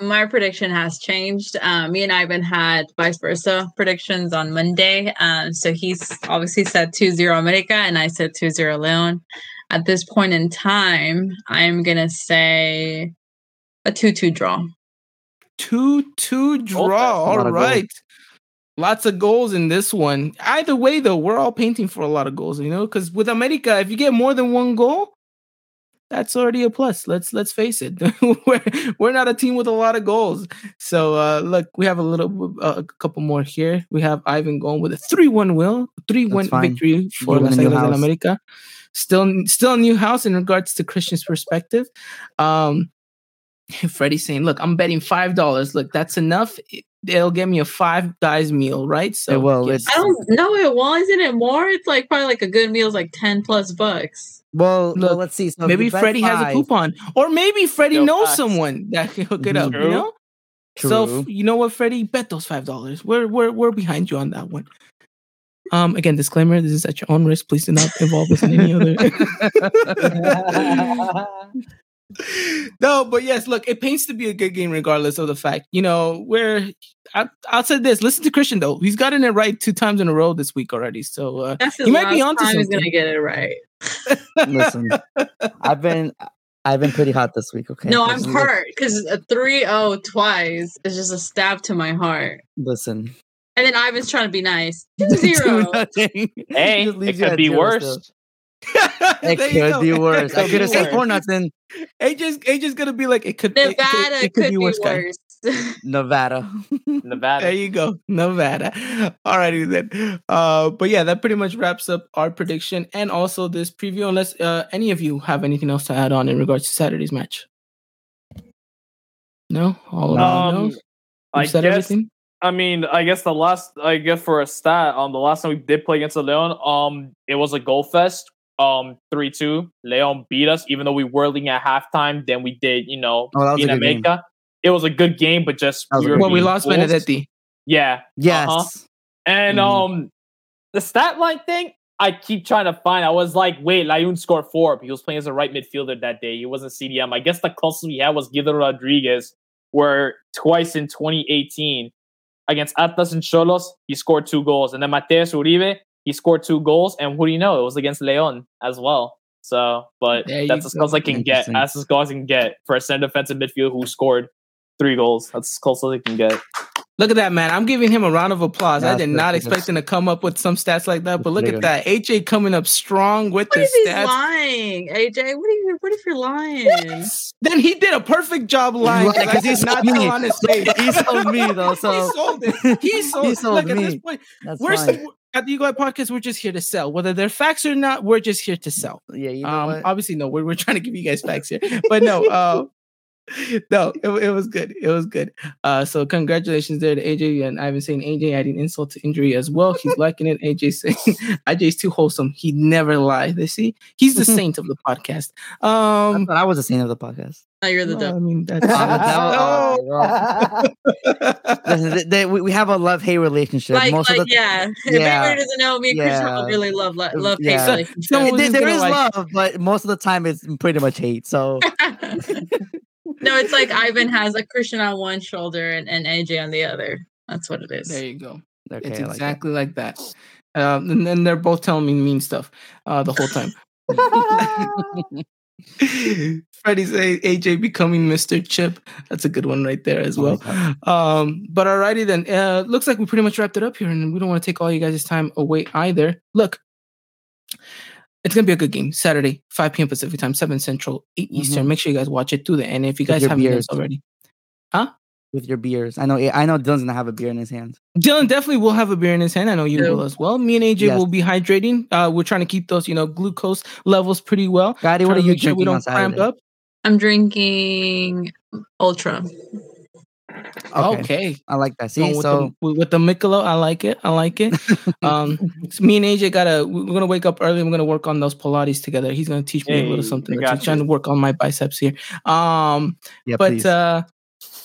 My prediction has changed. Um, me and Ivan had vice versa predictions on Monday. Um, so he's obviously said 2 0 America, and I said 2 0 Leon. At this point in time, I'm going to say a 2 2 draw. Two two draw. Okay. A lot All of goals. Lots of goals in this one. Either way, though, we're all painting for a lot of goals, you know, because with America, if you get more than one goal, that's already a plus. Let's let's face it. (laughs) we're we're not a team with a lot of goals. So uh look, we have a little uh, a couple more here. We have Ivan going with a 3-1 will, 3-1 victory for Las Águilas del. America. Still still a new house in regards to Christian's perspective. Um (laughs) Freddie's saying, "Look, I'm betting five dollars. Look, that's enough. It, will get me a five guys meal, right? So, It will. It's- I don't know it won't. Isn't it more? It's like probably like a good meal is like 10 plus bucks. Well, well, let's see. So maybe you Freddie has a coupon, or maybe Freddie Yo, knows facts. someone that can hook it up. You know. So True. f- you know what, Freddie, bet those five dollars. We're we're we're behind you on that one. Um, again, disclaimer: this is at your own risk. Please do not involve us in any other. (laughs) (laughs) no, but yes, look, it paints to be a good game regardless of the fact. You know, we're I, I'll say this. Listen to Christian though; he's gotten it right two times in a row this week already. So uh, That's his You might last be onto time he's something. going to get it right. Listen, I've been I've been pretty hot this week. Okay. No, I'm Listen, hurt because a 3 0 twice is just a stab to my heart. Listen. And then Ivan's trying to be nice. (laughs) 2-0. hey, it could be worse. (laughs) still. It could be worse. I Could could have be said worse. four nothing. AJ's AJ's gonna be like it could it could- it could, be worse, guy. worse. (laughs) Naveda. There you go, Naveda. Alrighty then. Uh, but yeah, that pretty much wraps up our prediction and also this preview. Unless uh, any of you have anything else to add on in regards to Saturday's match. No, all around Um, no. You I said guess. everything. I mean, I guess the last, I guess for a stat, um, the last time we did play against the Leon, um, it was a goal fest, um, three two. Leon beat us, even though we were leading at halftime. Then we did, you know, Oh, that was a in good game. America. It was a good game, but just That was a were good Well, we lost forced. Benedetti. Yeah, Yes. Uh-huh. and Mhm. um, the stat line thing. I keep trying to find. I was like, wait, Layún scored four. But he was playing as a right midfielder that day. He wasn't CDM. I guess the closest we had was Guido Rodriguez, where twice in 2018 against Atlas and Xolos, he scored two goals. And then Mateus Uribe, he scored two goals. And who do you know? It was against Leon as well. So, but There that's as close as I can get. That's as close as I can get for a center defensive midfielder who scored three goals. That's as close as I can get. Look at that man! I'm giving him a round of applause. I did not expect him to come up with some stats like that, but look pretty at that. AJ coming up strong with What the if he's stats. lying, AJ? What if you what if you're lying? Then he did a perfect job lying Right, because he's not me. on his face. He sold me though, (laughs) so he sold it. He (laughs) sold, He sold Look, at this me. point, that's we're fine. At the Eagle Eye Podcast. We're just here to sell, whether they're facts or not. We're just here to sell. Yeah, you know um, obviously, no, we're, we're trying to give you guys facts here, but no, (laughs) uh, (laughs) no, it, it was good. It was good. Uh, so congratulations there to AJ and Ivan saying AJ adding insult to injury as well. He's (laughs) liking it. AJ saying (laughs) AJ's too wholesome. He never lie. They see he's the saint of the podcast. I Um, thought I was the saint of the podcast. Now you're the no, I mean that's. I'm the devil? Oh. Listen, th- th- we we have a love hate relationship. Like, Most like of the yeah. If Yeah. anybody doesn't know me, Christian Yeah. will really love lo- love Yeah. hate So- relationship. someone was there, just there gonna is like- love, but most of the time it's pretty much hate. So no, it's like Ivan has a Christian on one shoulder and, and AJ on the other. That's what it is. There you go. okay, it's I like that. exactly like that. Um, and then they're both telling me mean stuff uh, the whole time. (laughs) Freddie say AJ becoming Mr. Chip. That's a good one right there as well. Um, but alrighty then. Uh, looks like we pretty much wrapped it up here, and we don't want to take all you guys' time away either. Look, it's gonna be a good game. Saturday, 5 p.m. Pacific time, 7 Central, 8 Eastern. Make sure you guys watch it through the end. If you Mm-hmm. Guys haven't done beers. this already. With your beers. I know I know Dylan's gonna have a beer in his hands. Dylan definitely will have a beer in his hand. I know you True. will as well. Me and AJ Yes. will be hydrating. Uh, we're trying to keep those, you know, glucose levels pretty well. Gotti, what are you make sure we drinking on don't cramp up. I'm drinking Ultra. Okay. Okay. I like that. See, with so the, with the Michelob, I like it. I like it. (laughs) Um, so me and AJ gotta. We're gonna wake up early. We're gonna work on those Pilates together. He's gonna teach me a little something. I He's trying to work on my biceps here. Um, yeah, but please. uh,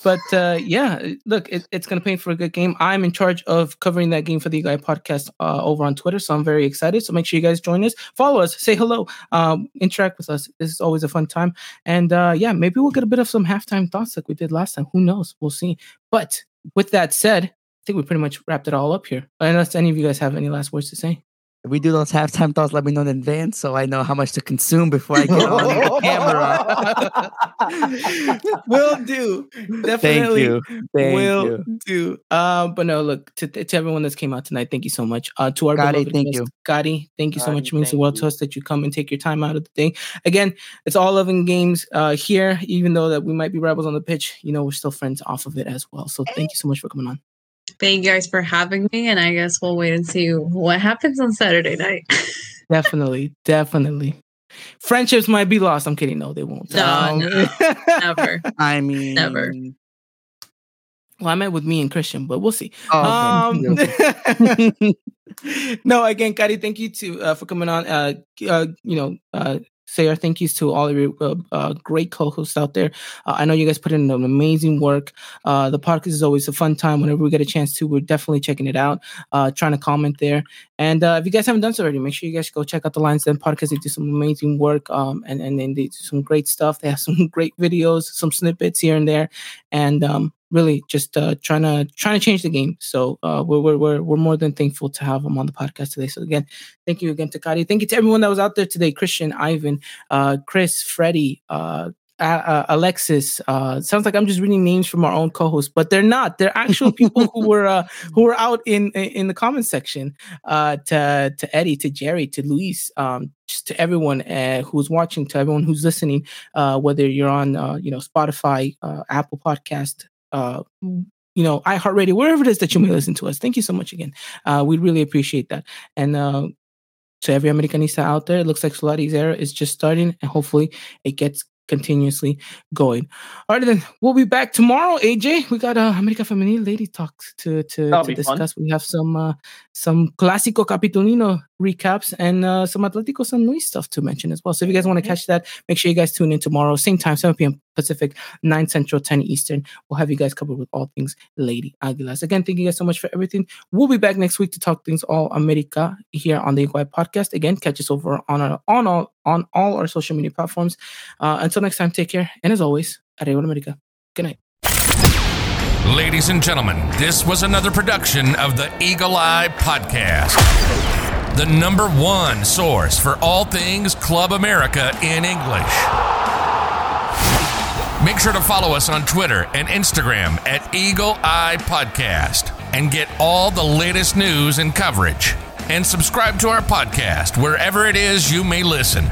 but uh, yeah, look, it, it's gonna paint for a good game. I'm in charge of covering that game for the Guy Podcast uh, over on Twitter, so I'm very excited. So make sure you guys join us, follow us, say hello, um, interact with us. This is always a fun time, and uh, yeah, maybe we'll get a bit of some halftime thoughts like we did last time. Who knows? We'll see. But with that said, I think we pretty much wrapped it all up here. Unless any of you guys have any last words to say. If we do those halftime thoughts, let me know in advance so I know how much to consume before I get on the (laughs) camera. (laughs) will do. Thank Definitely you. Thank will you. do. Um, but no, look to, to everyone that's came out tonight. Thank you so much. Uh, to our Gotti, thank guest, you. Gotti, thank you so Gotti, much. It means the thank world to us that you come and take your time out of the day. Again, it's all loving games uh, here. Even though that we might be rebels on the pitch, you know we're still friends off of it as well. So thank you so much for coming on. Thank you guys for having me, and I guess we'll wait and see what happens on Saturday night. (laughs) Definitely, definitely. Friendships might be lost. I'm kidding. No, they won't. No, no, never. (laughs) I mean, Never. Well, I met with me and Christian, but we'll see. Oh, okay. Um, (laughs) no, again, Kari, thank you to uh, for coming on. Uh, uh, you know, uh, say our thank yous to all of your uh, uh, great co-hosts out there. Uh, I know you guys put in an amazing work. Uh, the podcast is always a fun time. Whenever we get a chance to, we're definitely checking it out. Uh, trying to comment there. And uh, if you guys haven't done so already, make sure you guys go check out the Lions Den podcast. They do some amazing work, um, and and then they do some great stuff. They have (laughs) some great videos, some snippets here and there, and um, really just uh, trying to trying to change the game. So uh, we're, we're we're we're more than thankful to have them on the podcast today. So again, thank you again to Kari. Thank you to everyone that was out there today: Christian, Ivan, uh, Chris, Freddie. Uh, uh, Alexis. Uh, sounds like I'm just reading names from our own co-hosts, but they're not. They're actual people who were who were out in in the comment section. To to Eddie, to Jerry, to Luis, um, just to everyone uh, who's watching, to everyone who's listening. Uh, whether you're on uh, you know Spotify, Apple Podcast, uh, you know iHeartRadio, wherever it is that you may listen to us. Thank you so much again. Uh, we really appreciate that. And uh, to every Americanista out there, it looks like Solari's era is just starting, and hopefully it gets continuously going. All right, then we'll be back tomorrow. AJ, we got uh, America Femenil lady talks to to, to be fun. discuss. We have some uh, some Clásico Capitolino recaps and uh, some Atletico San Luis stuff to mention as well. So if you guys want to catch that, make sure you guys tune in tomorrow, same time, 7 p.m. Pacific, 9 Central, 10 Eastern. We'll have you guys covered with all things Lady Aguilas. Again, thank you guys so much for everything. We'll be back next week to talk things all America here on the Eagle Eye podcast. Again, catch us over on our, on all on all our social media platforms. Uh, until next time, take care. And as always, Arriba America. Good night. Ladies and gentlemen, this was another production of the Eagle Eye Podcast, the number one source for all things Club America in English. Make sure to follow us on Twitter and Instagram at Eagle Eye Podcast and get all the latest news and coverage. And subscribe to our podcast wherever it is you may listen.